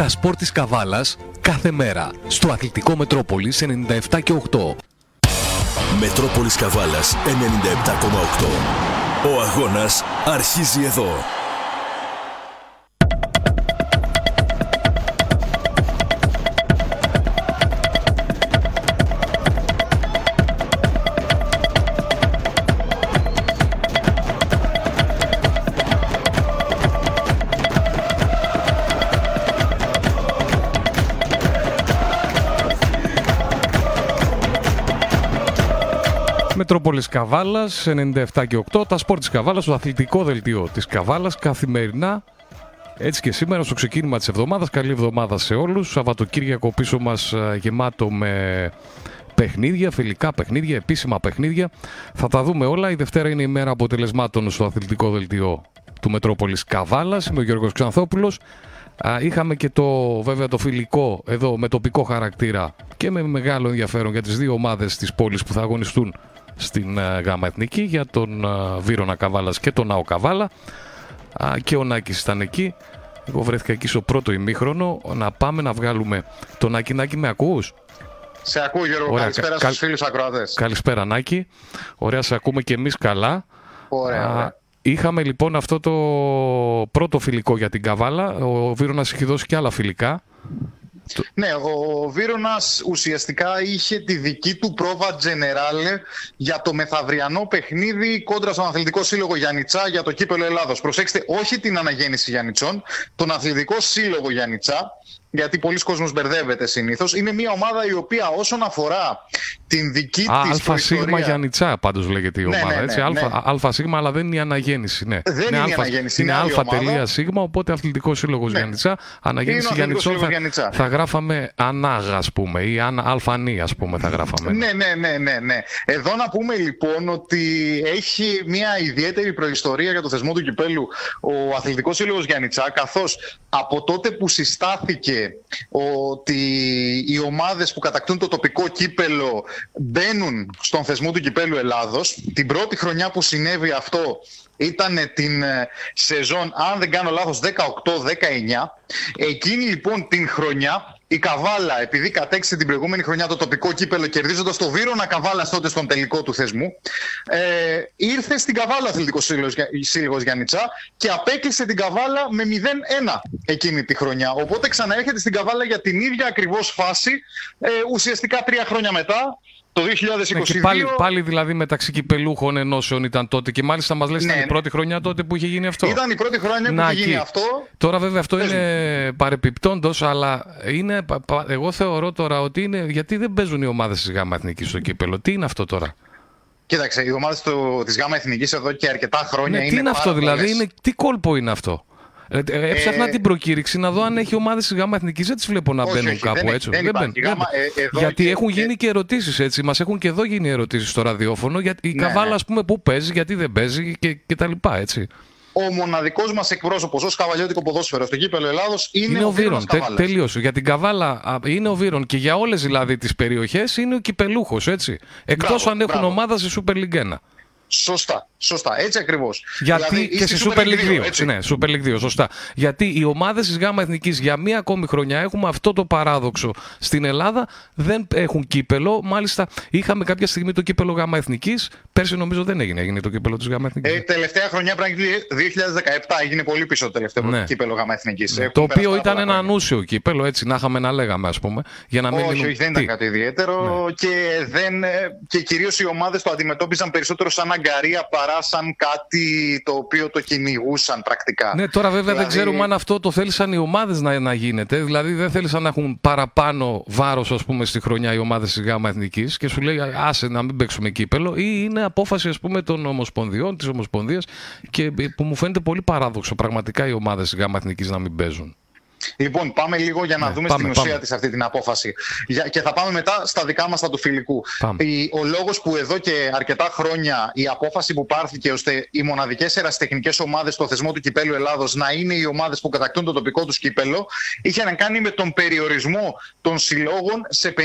Τα σπορ της Καβάλας κάθε μέρα στο Αθλητικό Μετρόπολης 97 και 8. Μετρόπολης Καβάλας 97,8. Ο αγώνας αρχίζει εδώ. Μετρόπολης Καβάλας 97 και 8. Τα σπορ της Καβάλας, το αθλητικό δελτίο της Καβάλας καθημερινά. Έτσι και σήμερα στο ξεκίνημα της εβδομάδας. Καλή εβδομάδα σε όλους. Σαββατοκύριακο πίσω μας ε, γεμάτο με παιχνίδια, φιλικά παιχνίδια, επίσημα παιχνίδια. Θα τα δούμε όλα. Η Δευτέρα είναι η μέρα αποτελεσμάτων στο αθλητικό δελτίο του Μετρόπολης Καβάλας. Είμαι ο Γιώργος Ξανθόπουλος. Είχαμε και το βέβαια το φιλικό εδώ με τοπικό χαρακτήρα και με μεγάλο ενδιαφέρον για τις δύο ομάδες της πόλης που θα αγωνιστούν στην ε, ΓΑΜΑ Εθνική για τον ε, Βίρονα Καβάλας και τον Ναό Καβάλα. Και ο Νάκης ήταν εκεί. Εγώ βρέθηκα εκεί στο πρώτο ημίχρονο. Να πάμε να βγάλουμε τον Νάκη. Νάκη με ακούς; Σε ακούω Γιώργο, Ωραία, καλησπέρα κα, στους φίλους ακροατές. Καλησπέρα Νάκη, ωραία σε ακούμε και εμείς καλά. Ωραία, ωραία. Είχαμε λοιπόν αυτό το πρώτο φιλικό για την Καβάλα. Ο Βίρονας έχει δώσει και άλλα φιλικά. Ναι, ο Βίρονας ουσιαστικά είχε τη δική του πρόβα τζενεράλε για το μεθαυριανό παιχνίδι κόντρα στον Αθλητικό Σύλλογο Γιάννητσά για το κύπελο Ελλάδος. Προσέξτε, όχι την αναγέννηση Γιάννητσών, τον Αθλητικό Σύλλογο Γιάννητσά, γιατί πολλοί κόσμος μπερδεύεται συνήθως. Είναι μια ομάδα η οποία όσον αφορά την δική Α, της Αλφα Σίγμα Γιάννητσά πάντως λέγεται η Ναι, ομάδα. ναι, έτσι. ναι, αλφα, ναι. αλφα Σίγμα αλλά δεν είναι η αναγέννηση. Ναι. Δεν είναι η αλφα, αναγέννηση, Είναι είναι άλλη αλφα ομάδα. τελεία Σίγμα οπότε Αθλητικός Σύλλογος Ναι. Γιάννητσά. Αναγέννηση Είναι ο Αθλητικός Γιάννητσών θα, Σύλλογος Γιάννητσά. θα γράφαμε ανάγα ας πούμε ή ανα, αλφανή ας πούμε θα γράφαμε. Ναι, ναι, ναι, ναι, ναι. Εδώ να πούμε λοιπόν ότι έχει μια ιδιαίτερη προϊστορία για το θεσμό του κυπέλου ο Αθλητικός Σύλλογος Γιάννητσά, καθώς από τότε που συστάθηκε ότι οι ομάδες που κατακτούν το τοπικό κύπελο μπαίνουν στον θεσμό του κυπέλου Ελλάδος, την πρώτη χρονιά που συνέβη αυτό ήταν την ε, σεζόν, αν δεν κάνω λάθος, 18-19. Εκείνη λοιπόν την χρονιά η Καβάλα, επειδή κατέξε την προηγούμενη χρονιά το τοπικό κύπελο κερδίζοντας το Βύρονα Καβάλα τότε στον τελικό του θεσμού, ε, ήρθε στην Καβάλα Αθλητικός Σύλλογος Γιάννητσά και απέκλεισε την Καβάλα με 0-1 εκείνη τη χρονιά. Οπότε ξαναέρχεται στην Καβάλα για την ίδια ακριβώς φάση, ε, ουσιαστικά τρία χρόνια μετά, το 2022. Ναι, και πάλι, πάλι δηλαδή μεταξύ κυπελούχων ενώσεων ήταν τότε και μάλιστα μας λες Ναι, ήταν η ναι. πρώτη χρονιά τότε που είχε γίνει αυτό. Ήταν η πρώτη χρονιά που Να, είχε γίνει εκεί. αυτό. Τώρα βέβαια αυτό Πες είναι παρεπιπτόντος, αλλά είναι, πα- πα- εγώ θεωρώ τώρα ότι είναι γιατί δεν παίζουν οι ομάδες της ΓΑΜΑ Εθνικής στο κύπελο. Τι είναι αυτό τώρα; Κοίταξε, οι ομάδες της ΓΑΜΑ Εθνικής εδώ και αρκετά χρόνια Ναι, είναι. τι είναι πάρα αυτό δηλαδή, πολλές. είναι, τι κόλπο είναι αυτό; Ε, ε, έψαχνα Ε, την προκήρυξη να δω αν έχει ομάδες τη ΓΑΜΑ Εθνικής. Δεν τις βλέπω να Όχι, μπαίνουν όχι, κάπου δεν- έτσι. δεν μπαίνουν, υπάρχει γάμα, μπαίνουν. ε, εδώ γιατί και- έχουν και- γίνει και ερωτήσεις έτσι. Μας έχουν και εδώ γίνει ερωτήσεις στο ραδιόφωνο. Για, η Ναι, Καβάλα, ναι. ας πούμε, πού παίζει, γιατί δεν παίζει και, και τα λοιπά έτσι. Ο μοναδικός μας εκπρόσωπος ως καβαλιώτικο ποδόσφαιρο στο κύπελο Ελλάδος είναι, Είναι ο Βίρονας Βίρον. Τε, Καβάλας. τελείωσε. Για την Καβάλα α, είναι ο Βίρον και για όλες δηλαδή τις περιοχές είναι ο κυπελούχος έτσι. Εκτός Μπράβο, αν έχουν μπράβο. ομάδα στη Super League 1. Σωστά, σωστά, έτσι ακριβώς. Γιατί και στη Super League 2. έτσι, Ναι, Super League 2, σωστά. Γιατί οι ομάδες της ΓΑΜΑ Εθνικής για μία ακόμη χρονιά έχουμε αυτό το παράδοξο. Στην Ελλάδα δεν έχουν κύπελο. Μάλιστα, είχαμε κάποια στιγμή το κύπελο ΓΑΜΑ Εθνικής. Πέρσι νομίζω δεν έγινε, έγινε το κύπελο της ΓΑΜΑ Εθνικής. Ε, τελευταία χρονιά πρέπει να γίνει 2017, έγινε πολύ πίσω το τελευταίο Ναι. κύπελο γάμα εθνικής. το οποίο ήταν ένα ανούσιο κύπελο, έτσι να είχαμε να λέγαμε, ας πούμε. Για να μην Όχι, μείνουν- όχι, δεν Τι; ήταν κάτι ιδιαίτερο και, δεν, ε, και κυρίως οι ομάδες το αντιμετώπιζαν περισσότερο σαν αγκαρία παρά σαν κάτι το οποίο το κυνηγούσαν πρακτικά. Ναι, τώρα βέβαια δεν Δηλαδή- ξέρουμε αν αυτό το θέλησαν οι ομάδες να, να γίνεται. Δηλαδή δεν θέλησαν να έχουν παραπάνω βάρος, ας πούμε, στη χρονιά οι ομάδες της ΓΑΜΑ Εθνικής και σου λέει άσε να μην παίξουμε κύπελο, ή είναι απόφαση, ας πούμε, των Ομοσπονδιών, της Ομοσπονδίας και που μου φαίνεται πολύ παράδοξο πραγματικά οι ομάδες της ΓΑΜΑ Εθνικής να μην παίζουν. Λοιπόν, πάμε λίγο για να Ναι, δούμε πάμε, στην ουσία πάμε. της αυτή την απόφαση. Για, και θα πάμε μετά στα δικά μας τα του φιλικού. Πάμε. Η, ο λόγος που εδώ και αρκετά χρόνια η απόφαση που πάρθηκε ώστε οι μοναδικές ερασιτεχνικές ομάδες στο θεσμό του κυπέλου Ελλάδος να είναι οι ομάδες που κατακτούν το τοπικό τους κύπελο είχε να κάνει με τον περιορισμό των συλλόγων σε 53.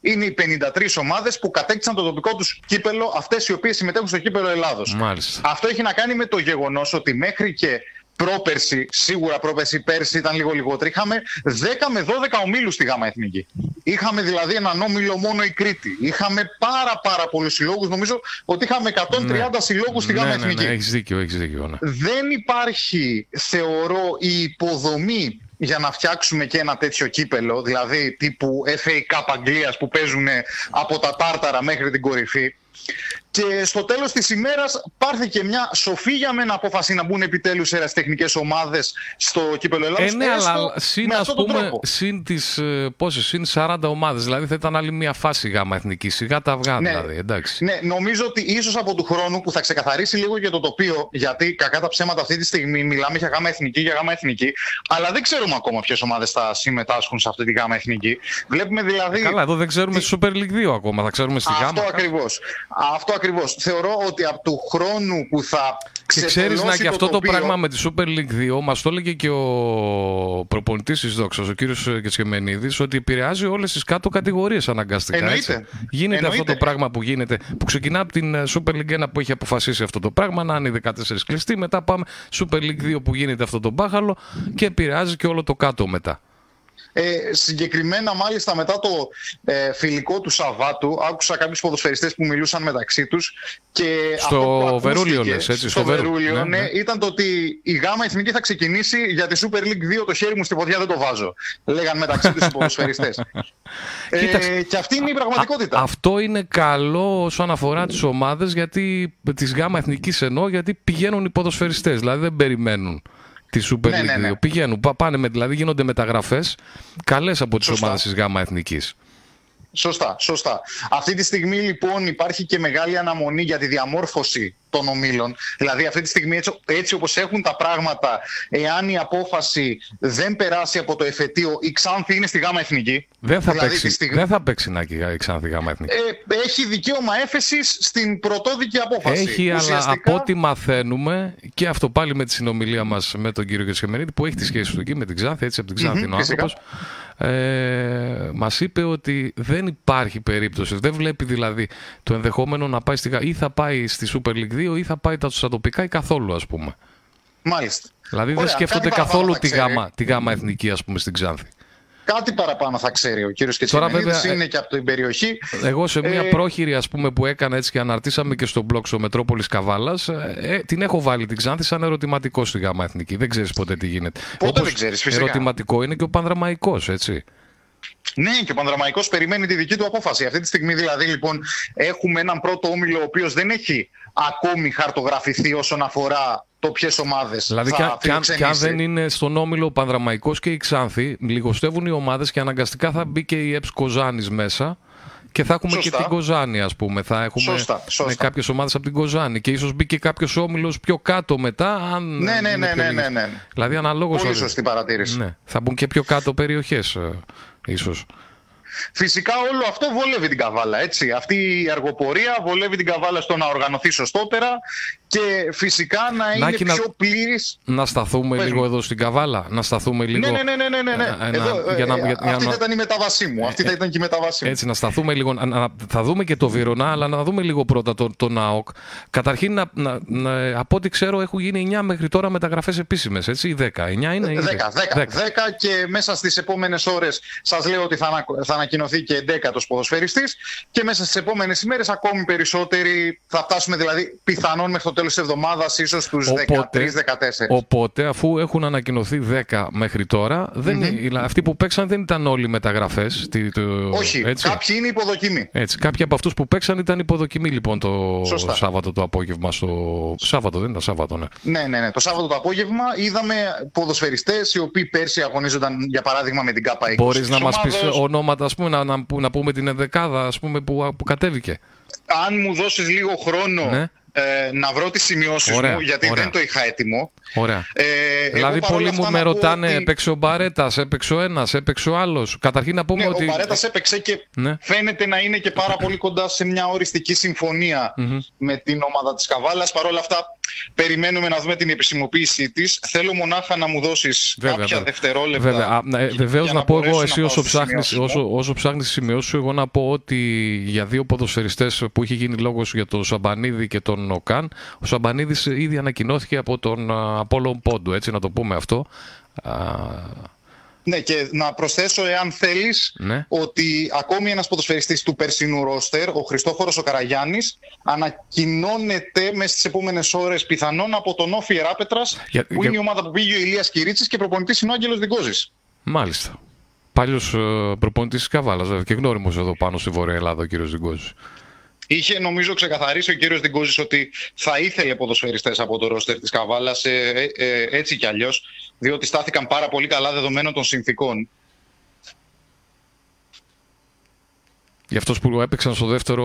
Είναι οι 53 ομάδες που κατέκτησαν το τοπικό τους κύπελο αυτές οι οποίες συμμετέχουν στο κύπελο Ελλάδος. Μάλιστα. Αυτό έχει να κάνει με το γεγονός ότι μέχρι και πρόπερση, σίγουρα πρόπερση, πέρσι ήταν λίγο λιγότερο. Είχαμε 10 με 12 ομίλους στη ΓΑΜΑ Εθνική. Είχαμε δηλαδή έναν όμιλο μόνο η Κρήτη. Είχαμε πάρα πάρα πολλούς συλλόγους. Νομίζω ότι είχαμε 130 ναι. συλλόγους στη ΓΑΜΑ ναι, Εθνική. Ναι, ναι, έχεις δίκιο, έχεις δίκιο. Ναι. Δεν υπάρχει, θεωρώ, η υποδομή για να φτιάξουμε και ένα τέτοιο κύπελο, δηλαδή τύπου FA Cup Αγγλίας που παίζουν από τα τάρταρα μέχρι την κορυφή. Και στο τέλος της ημέρας πάρθηκε μια σοφή για μένα απόφαση να μπουν επιτέλους σε ερασιτεχνικέ ομάδες στο κύπελο Ελλάδα. Ε, ναι, αλλά συν, ας πούμε, συν τις ε, συν 40 ομάδες. Δηλαδή θα ήταν άλλη μια φάση γάμα εθνική. Σιγά τα αυγά ναι, δηλαδή. Εντάξει. Ναι, νομίζω ότι ίσως από του χρόνου που θα ξεκαθαρίσει λίγο για το τοπίο, γιατί κακά τα ψέματα αυτή τη στιγμή μιλάμε για γάμα εθνική, για γάμα εθνική, αλλά δεν ξέρουμε ακόμα ποιες ομάδες θα συμμετάσχουν σε αυτή τη γάμα εθνική. Βλέπουμε δηλαδή. Καλά, εδώ δεν ξέρουμε στη Super League 2 ακόμα. Θα ξέρουμε στη Αυτό γάμα. ακριβώς. Αυτό ακριβώς. Θεωρώ ότι από του χρόνου που θα και ξέρεις να και αυτό το, πράγμα με τη Super League 2 μας το έλεγε και ο προπονητής της Δόξας, ο κύριος Κεσκεμενίδη, ότι επηρεάζει όλες τις κάτω κατηγορίες αναγκαστικά. Εννοείται. Έτσι. Γίνεται αυτό το πράγμα που γίνεται, που ξεκινά από την Super League 1 που έχει αποφασίσει αυτό το πράγμα, να είναι 14 κλειστή. Μετά πάμε Super League 2 που γίνεται αυτό το μπάχαλο και επηρεάζει και όλο το κάτω μετά. Ε, συγκεκριμένα μάλιστα μετά το ε, φιλικό του Σαββάτου άκουσα κάποιους ποδοσφαιριστές που μιλούσαν μεταξύ τους και στο Βερούλιο λες έτσι στο, Βερούλιο ναι, ναι, ναι, ήταν το ότι η ΓΑΜΑ Εθνική θα ξεκινήσει για τη Super League 2 το χέρι μου στη ποδιά δεν το βάζω λέγαν μεταξύ τους οι ποδοσφαιριστές. Ε, και αυτή είναι η πραγματικότητα. αυτό είναι καλό όσον αφορά τις ομάδες γιατί τις ΓΑΜΑ Εθνικής εννοώ γιατί πηγαίνουν οι ποδοσφαιριστές δηλαδή δεν περιμένουν τη Super ναι, League ναι, ναι. Πηγαίνουν, πάνε με, δηλαδή γίνονται μεταγραφές καλές από τις ομάδες της ΓΑΜΑ Εθνικής. Σωστά, σωστά. Αυτή τη στιγμή λοιπόν υπάρχει και μεγάλη αναμονή για τη διαμόρφωση των ομίλων. Δηλαδή αυτή τη στιγμή έτσι, έτσι όπως έχουν τα πράγματα, εάν η απόφαση δεν περάσει από το εφετείο, η Ξάνθη είναι στη ΓΑΜΑ Εθνική. Δεν θα, δηλαδή, παίξει, στιγμή... δεν θα παίξει να η Ξάνθη ΓΑΜΑ Εθνική. Ε, έχει δικαίωμα έφεσης στην πρωτόδικη απόφαση. Έχει, Ουσιαστικά... αλλά από ό,τι μαθαίνουμε και αυτό πάλι με τη συνομιλία μας με τον κύριο Κεσχεμερίδη που έχει τη σχέση του εκεί με την Ξάνθη, έτσι από την Ξάνθη mm-hmm, είναι ο ε, μας είπε ότι δεν υπάρχει περίπτωση, δεν βλέπει δηλαδή το ενδεχόμενο να πάει στη, ή θα πάει στη Super League 2 ή θα πάει τα στα τοπικά ή καθόλου ας πούμε. Μάλιστα. Δηλαδή δεν σκέφτονται καθόλου τη γάμα, τη γάμα εθνική ας πούμε στην Ξάνθη. Κάτι παραπάνω θα ξέρει ο κύριος Κετσιμενίδης, είναι και από την περιοχή. Εγώ σε μια ε... πρόχειρη ας πούμε που έκανα έτσι και αναρτήσαμε και στο blog στο Μετρόπολης Καβάλας, ε, την έχω βάλει την Ξάνθη σαν ερωτηματικό στη ΓΑΜΑ Εθνική. Δεν ξέρεις ποτέ τι γίνεται. Πότε δεν ξέρεις φυσικά. Ερωτηματικό είναι και ο Πανδραμαϊκός, έτσι. Ναι, και ο Πανδραμαϊκός περιμένει τη δική του απόφαση. Αυτή τη στιγμή δηλαδή λοιπόν έχουμε έναν πρώτο όμιλο ο οποίος δεν έχει ακόμη χαρτογραφηθεί όσον αφορά το ποιες ομάδες δηλαδή, θα και, και, αν, δεν είναι στον όμιλο ο Πανδραμαϊκός και η Ξάνθη, λιγοστεύουν οι ομάδες και αναγκαστικά θα μπει και η ΕΠΣ Κοζάνης μέσα. Και θα έχουμε και την Κοζάνη, ας πούμε. Θα έχουμε σωστά, σωστά. κάποιες ομάδες από την Κοζάνη. Και ίσως μπει και κάποιος όμιλος πιο κάτω μετά. Αν ναι, ναι, ναι, ναι, ναι, ναι. Δηλαδή αναλόγως. Πολύ σωστή παρατήρηση. Ναι. Θα μπουν και πιο κάτω περιοχές, ε, ίσως. Φυσικά όλο αυτό βολεύει την καβάλα. Έτσι. Αυτή η αργοπορία βολεύει την καβάλα στο να οργανωθεί σωστότερα και φυσικά να είναι πιο να... πλήρης. Να σταθούμε λίγο εδώ στην καβάλα. Να σταθούμε λίγο. Ναι, ναι, ναι, ναι, ναι. ναι. Ε, εδώ, για να, ε, για, αυτή θα ήταν η μεταβασή μου. Αυτή θα ήταν και η μεταβασή μου. Έτσι, να σταθούμε λίγο. Να, θα δούμε και το Βυρονα, αλλά να δούμε λίγο πρώτα τον το ΝΑΟΚ. Καταρχήν, να, να, να, από ό,τι ξέρω, έχουν γίνει 9 μέχρι τώρα μεταγραφές επίσημες. Έτσι, ή 10. 9 είναι. 10, 10, 10. 10 και μέσα στις επόμενες ώρες σας λέω ότι θα, θα ανακοινωθεί και 11ο ποδοσφαιριστής και μέσα στις επόμενες ημέρες ακόμη περισσότεροι θα φτάσουμε δηλαδή πιθανόν μέχρι το τέλος της εβδομάδας, ίσως στους 13-14. Οπότε, αφού έχουν ανακοινωθεί 10 μέχρι τώρα, δεν, mm-hmm. αυτοί που παίξαν δεν ήταν όλοι μεταγραφές. Όχι, έτσι. κάποιοι είναι υποδοκιμή. Έτσι, κάποιοι από αυτούς που παίξαν ήταν υποδοκιμή λοιπόν το Σωστά. Σάββατο το απόγευμα. Στο... Σάββατο δεν ήταν Σάββατο, ναι. Ναι, ναι, ναι. Το Σάββατο το απόγευμα είδαμε ποδοσφαιριστές οι οποίοι πέρσι αγωνίζονταν για παράδειγμα με την ΚΑΠΑ 20. Μπορεί να μας πεις ονόματα, ας πούμε, να, να, να, πούμε την ενδεκάδα ας πούμε, που, που κατέβηκε. Αν μου δώσεις λίγο χρόνο ναι ε, να βρω τις σημειώσεις μου, γιατί δεν το είχα έτοιμο. Ωραία. Ε, δηλαδή, πολλοί μου με ρωτάνε, ότι... έπαιξε ο Μπαρέτας, έπαιξε ο ένας, έπαιξε ο άλλος. Καταρχήν να πούμε ναι, ότι. Ο Μπαρέτας έπαιξε και ναι. φαίνεται να είναι και πάρα πολύ κοντά σε μια οριστική με την ομάδα της Καβάλας. Παρ' όλα αυτά, περιμένουμε να δούμε την επισημοποίησή της. Θέλω μονάχα να μου δώσεις κάποια βέβαια. δευτερόλεπτα. Βέβαια. για- Βεβαίω για να πω εγώ, μπορέσω εσύ να όσο πάω στις ψάχνεις σημειώσεις μου. όσο, όσο ψάχνεις τις σημειώσεις σου, εγώ να πω ότι για δύο ποδοσφαιριστές που είχε γίνει λόγος για τον Σαμπανίδη και τον Οκάν, ο Σαμπανίδης ήδη ανακοινώθηκε από τον α, Απόλλων Πόντου, έτσι να το πούμε αυτό. Α, Ναι, και να προσθέσω, εάν θέλεις, Ναι. ότι ακόμη ένας ποδοσφαιριστής του περσινού ρόστερ, ο Χριστόφορο ο Καραγιάννης, ανακοινώνεται μέσα στις επόμενες ώρες πιθανόν από τον Όφη Εράπετρας, Για- που για- είναι η ομάδα που πήγε ο Ηλίας Κυρίτσι και προπονητής είναι ο Άγγελος Δικόζη. μάλιστα. Παλιός ε, προπονητής της Καβάλας βέβαια, και γνώριμος εδώ πάνω στη Βόρεια Ελλάδα ο κύριος Ζυγκόζης. Είχε νομίζω ξεκαθαρίσει ο κύριος Δικόζης ότι θα ήθελε ποδοσφαιριστές από το ρόστερ της Καβάλας ε, ε, ε, έτσι κι αλλιώς διότι στάθηκαν πάρα πολύ καλά δεδομένων των συνθήκων. Για αυτούς που έπαιξαν στο δεύτερο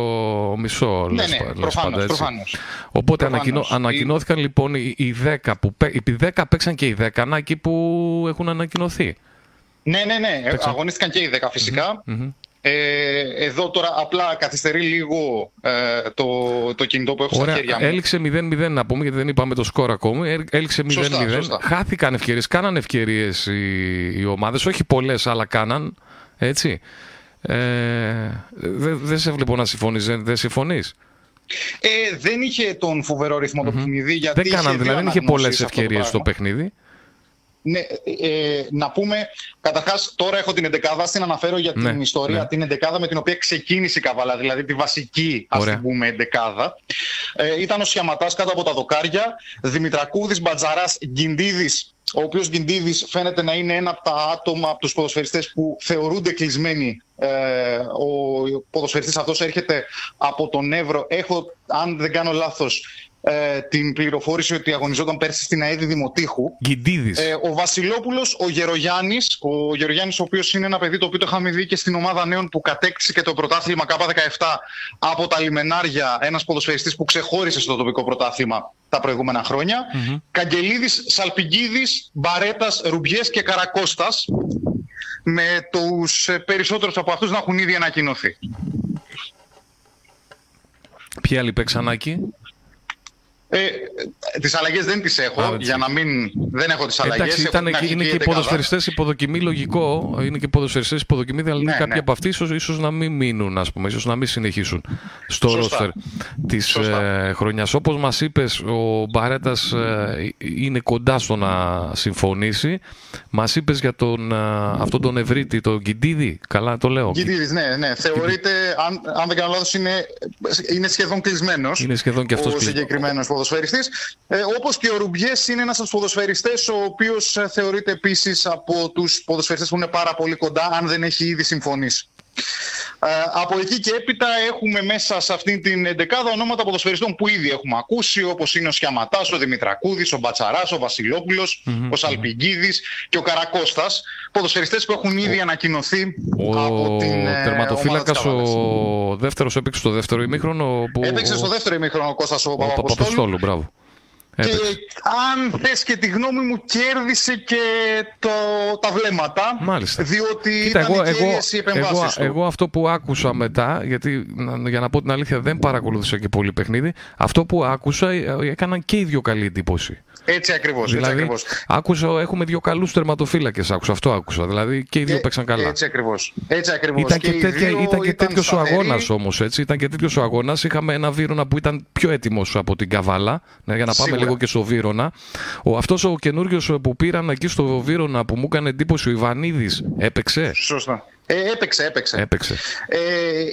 μισό, Ναι, λες, ναι, πα- λες προφανώς, πάντα, έτσι. προφανώς. Οπότε Προφανώς. ανακοινώ, Η- ανακοινώθηκαν λοιπόν οι, οι 10 που παί- οι 10 παίξαν και οι 10 να εκεί που έχουν ανακοινωθεί. Ναι, ναι, ναι. Παίξαν. Αγωνίστηκαν και οι 10 φυσικα Μμμ. Ε, εδώ τώρα απλά καθυστερεί λίγο ε, το, το κινητό που έχω στα Ωραία, χέρια μου. έληξε 0-0 να πούμε γιατί δεν είπαμε το σκορ ακόμη. Έλ- Έληξε 0-0. Σωστά, σωστά. Χάθηκαν ευκαιρίες, κάναν ευκαιρίες οι, οι ομάδες. Όχι πολλές, αλλά κάναν. Έτσι. Ε, δεν δεν σε βλέπω να συμφωνείς. Δεν, δεν συμφωνείς; Ε, δεν είχε τον φοβερό ρυθμό το παιχνίδι. Γιατί Δεν κάναν, είχε δηλαδή δύο δεν είχε πολλές αναγνώσεις αυτό το ευκαιρίες στο πράγμα. παιχνίδι. Ναι, ε, να πούμε, καταρχάς, τώρα έχω την 11 την αναφέρω για Ναι, την ιστορία, ναι. την 11 με την οποία ξεκίνησε η Καβάλα, δηλαδή τη βασική, ας Ωραία. την πούμε, 11. Ε, ήταν ο Σιαματάς κάτω από τα δοκάρια, Δημητρακούδης, Μπατζαράς, Γκιντίδης, ο οποίος Γκιντίδης φαίνεται να είναι ένα από τα άτομα, από τους ποδοσφαιριστές που θεωρούνται κλεισμένοι. Ε, ο ποδοσφαιριστής αυτός έρχεται από τον Εύρο. Έχω, αν δεν κάνω λάθος, ε, την πληροφόρηση ότι αγωνιζόταν πέρσι στην ΑΕΔ Δημοτήχου. Γκιντίδης. Ε, ο Βασιλόπουλος, ο Γερογιάννης, ο Γερογιάννης ο οποίος είναι ένα παιδί το οποίο το είχαμε δει και στην ομάδα νέων που κατέκτησε και το πρωτάθλημα K17 από τα λιμενάρια, ένας ποδοσφαιριστής που ξεχώρισε στο τοπικό πρωτάθλημα τα προηγούμενα χρόνια. Καγγελίδης, Σαλπιγκίδης, Μπαρέτας, Ρουμπιές και Καρακώστας με τους ε, περισσότερους από αυτούς να έχουν ήδη ανακοινωθεί. Ποιοι άλλοι παίξαν εκεί. Ε, τις αλλαγές δεν τις έχω, Α, δεν τις για να μην... Δεν έχω τις αλλαγές. Εντάξει, έχω ήταν, την και- είναι αρχική και οι εντεκάδα. ποδοσφαιριστές υποδοκιμή, λογικό. Είναι και οι ποδοσφαιριστές υποδοκιμή, δηλαδή Ναι, κάποιοι ναι. από αυτοί ίσω ίσως να μην μείνουν, ας πούμε, ίσως να μην συνεχίσουν στο Σωστά. ρόστερ της Σωστά. ε, χρονιάς. Όπως μας είπες, ο Μπαρέτας είναι κοντά στο να συμφωνήσει. Μας είπες για τον, ε, αυτόν τον Ευρύτη, τον Γκιντίδη. Καλά το λέω. Γκίτιδης, ναι, ναι. Θεωρείται, αν, αν δεν κάνω λάθος, είναι, είναι σχεδόν κλεισμένος. Είναι σχεδόν και αυτός Ο κλεισμένος. συγκεκριμένος ποδοσφαιριστής. Ε, όπως και ο Ρουμπιές είναι ένας από τους ποδοσφαιριστές, ο οποίος ε, θεωρείται επίσης από τους ποδοσφαιριστές που είναι πάρα πολύ κοντά, αν δεν έχει ήδη συμφωνήσει. Ε, από εκεί και έπειτα έχουμε μέσα σε αυτήν την εντεκάδα ονόματα ποδοσφαιριστών που ήδη έχουμε ακούσει, όπως είναι ο Σιαματάς, ο Δημητρακούδης, ο Μπατσαράς, ο βασιλοπουλος ο Σαλπιγκίδης και ο Καρακώστας. Ποδοσφαιριστές που έχουν ήδη ανακοινωθεί Ο από την ε, ομάδα τερματοφύλακας, της Καβάλας. ο δεύτερος έπαιξε στο δεύτερο ημίχρονο. Που, Έπαιξε στο δεύτερο ημίχρονο ο Κώστας ο ο Παπαποστόλου. Παπαποστόλου, μπράβο. Και Έπαιξε. αν θες και τη γνώμη μου κέρδισε και το, τα βλέμματα. Μάλιστα. Διότι Κοίτα, ήταν εγώ, κέρδιες εγώ, οι επεμβάσεις εγώ, του. εγώ αυτό που άκουσα μετά, γιατί να- για να πω την αλήθεια δεν παρακολούθησα και πολύ παιχνίδι, αυτό που άκουσα ε, έκαναν και οι δύο καλή εντύπωση. Έτσι ακριβώς. έτσι δηλαδή, ακριβώς. άκουσα, έχουμε δύο καλούς τερματοφύλακες, άκουσα, αυτό άκουσα. Δηλαδή και οι δύο Και- παίξαν καλά. Έτσι ακριβώς. Έτσι ακριβώς. Ήταν και, οι τέτοια, δύο ήταν και τέτοιος ο σταθεροί. αγώνας όμως, έτσι. Ήταν και τέτοιος ο αγώνας. Είχαμε ένα Βύρονα που ήταν πιο έτοιμος από την Καβάλα. Ναι, για να πάμε Σίγουρα. λίγο και στο Βύρονα. Ο, αυτός ο καινούριος που πήραν εκεί στο Βύρονα που μου έκανε εντύπωση, ο Ιβανίδης, έπαιξε; Σωστά. Ε, έπαιξε, έπαιξε. Έπαιξε. Ε,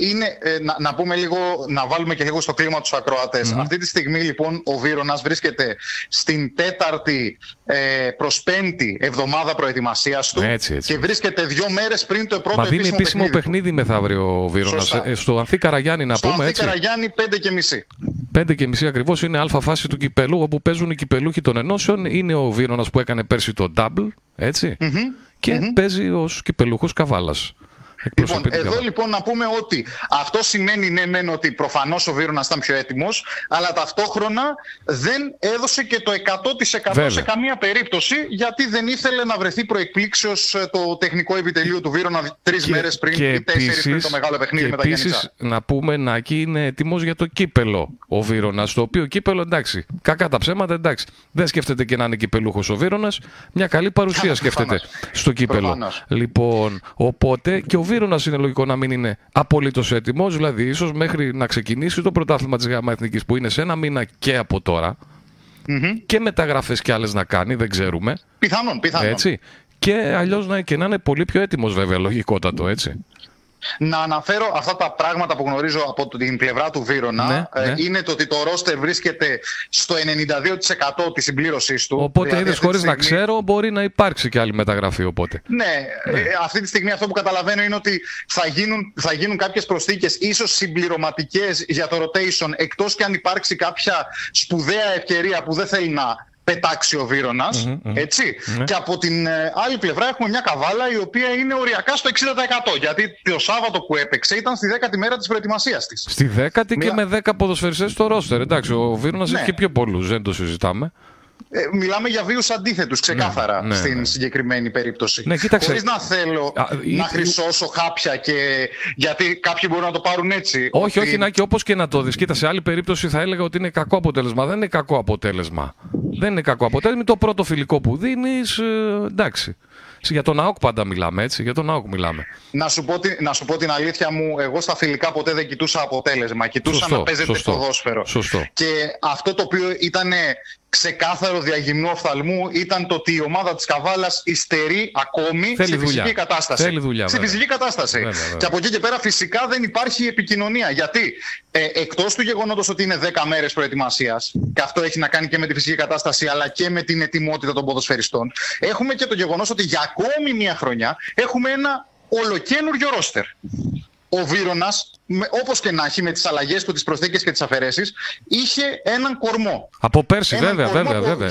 είναι, ε, να, να πούμε λίγο, να βάλουμε και λίγο στο κλίμα τους ακροατες Αυτή τη στιγμή λοιπόν ο Βύρονας βρίσκεται στην τέταρτη ε, προς πέμπτη εβδομάδα προετοιμασίας του Έτσι, έτσι. και βρίσκεται δύο μέρες πριν το πρώτο Μα δίνει επίσημο, επίσημο παιχνίδι. παιχνίδι μεθαύριο ο Βύρονα. Σωστά. Στο Ανθή Καραγιάννη να Στο πούμε Ανθή έτσι. Καραγιάννη 5 και μισή. Πέντε και μισή ακριβώς είναι αλφα φάση του κυπελού, όπου παίζουν οι κυπελούχοι των ενώσεων. Είναι ο Βύρονα που έκανε πέρσι το double, ετσι Και παίζει ως κυπελούχος καβάλας. Λοιπόν, εδώ λοιπόν να πούμε ότι αυτό σημαίνει ναι μεν ότι προφανώς ο Βίρονας ήταν πιο έτοιμος, αλλά ταυτόχρονα δεν έδωσε και το 100% σε καμία περίπτωση, γιατί δεν ήθελε να βρεθεί προεκπλήξεως ε, το τεχνικό επιτελείο του Βίρονα τρεις μέρες πριν και ή τέσσερις πριν το μεγάλο παιχνίδι και με τα Επίσης, να πούμε να εκεί είναι έτοιμος για το κύπελο ο Βίρονας, το οποίο κύπελο εντάξει, κακά τα ψέματα εντάξει, δεν σκέφτεται και να είναι κυπελούχος ο Βίρονας, μια καλή παρουσία σκέφτεται στο κύπελο. Λοιπόν, οπότε και ο Βίρονα είναι λογικό να μην είναι απολύτως έτοιμος, δηλαδή ίσως μέχρι να ξεκινήσει το πρωτάθλημα της ΓΑΜΑ Εθνικής που είναι σε ένα μήνα και από τώρα. Mm-hmm. Και μεταγραφές κι άλλες να κάνει, δεν ξέρουμε. Πιθανόν, πιθανόν. Έτσι. Και αλλιώς να, και να είναι πολύ πιο έτοιμος, βέβαια, λογικότατο έτσι να αναφέρω αυτά τα πράγματα που γνωρίζω από την πλευρά του Βίρονα. Ναι, ε, ναι. Είναι το ότι το ρόστερ βρίσκεται στο 92% της συμπλήρωσής του. Οπότε δηλαδή, είδες χωρίς στιγμή... να ξέρω μπορεί να υπάρξει και άλλη μεταγραφή οπότε. Ναι, ναι. Ε, αυτή τη στιγμή αυτό που καταλαβαίνω είναι ότι θα γίνουν, θα γίνουν κάποιες προσθήκες ίσως συμπληρωματικές για το rotation εκτός και αν υπάρξει κάποια σπουδαία ευκαιρία που δεν θέλει να πετάξει ο βυρονα ετσι ναι. Και από την ε, άλλη πλευρά έχουμε μια καβάλα η οποία είναι οριακά στο 60%. Γιατί το Σάββατο που έπαιξε ήταν στη 10η μέρα της προετοιμασίας της. Στη 10η και με 10 ποδοσφαιριστές στο ρόστερ. Εντάξει, ο Βίρονας ναι. έχει και πιο πολλούς, δεν το συζητάμε. Ε, μιλάμε για βίους αντίθετους ξεκάθαρα ναι, ναι, στην ναι. συγκεκριμένη περίπτωση. Ναι, Χωρίς να θέλω να χρυσώσω χάπια και γιατί κάποιοι μπορούν να το πάρουν έτσι. Όχι, ότι... όχι, να και όπως και να το δεις. Κοίτα, σε άλλη περίπτωση θα έλεγα ότι είναι κακό αποτέλεσμα. Δεν είναι κακό αποτέλεσμα. Δεν είναι κακό αποτέλεσμα. Είναι το πρώτο φιλικό που δίνεις. Ε, εντάξει. Για τον ΑΟΚ πάντα μιλάμε, έτσι. Για τον ΑΟΚ μιλάμε. Να σου, πω, να σου πω την αλήθεια μου, εγώ στα φιλικά ποτέ δεν κοιτούσα αποτέλεσμα. Κοιτούσα σωστό, να παίζεται σωστό, ποδόσφαιρο. Σωστό. Και αυτό το οποίο ήταν ξεκάθαρο διαγυμνού οφθαλμού ήταν το ότι η ομάδα της Καβάλας υστερεί ακόμη Θέλει σε δουλειά. φυσική κατάσταση. Θέλει δουλειά, σε φυσική κατάσταση. Βέβαια, βέβαια. Και από εκεί και πέρα φυσικά δεν υπάρχει επικοινωνία. Γιατί ε, εκτός του γεγονότος ότι είναι 10 μέρες προετοιμασίας και αυτό έχει να κάνει και με τη φυσική κατάσταση αλλά και με την ετοιμότητα των ποδοσφαιριστών έχουμε και το γεγονός ότι για ακόμη μια χρονιά έχουμε ένα ολοκένουργιο ρόστερ ο Βίρονας, όπως και να έχει, με τις αλλαγές του, τις προσθήκες και τις αφαιρέσεις, είχε έναν κορμό. Από πέρσι, έναν βέβαια, κορμό βέβαια. βέβαια.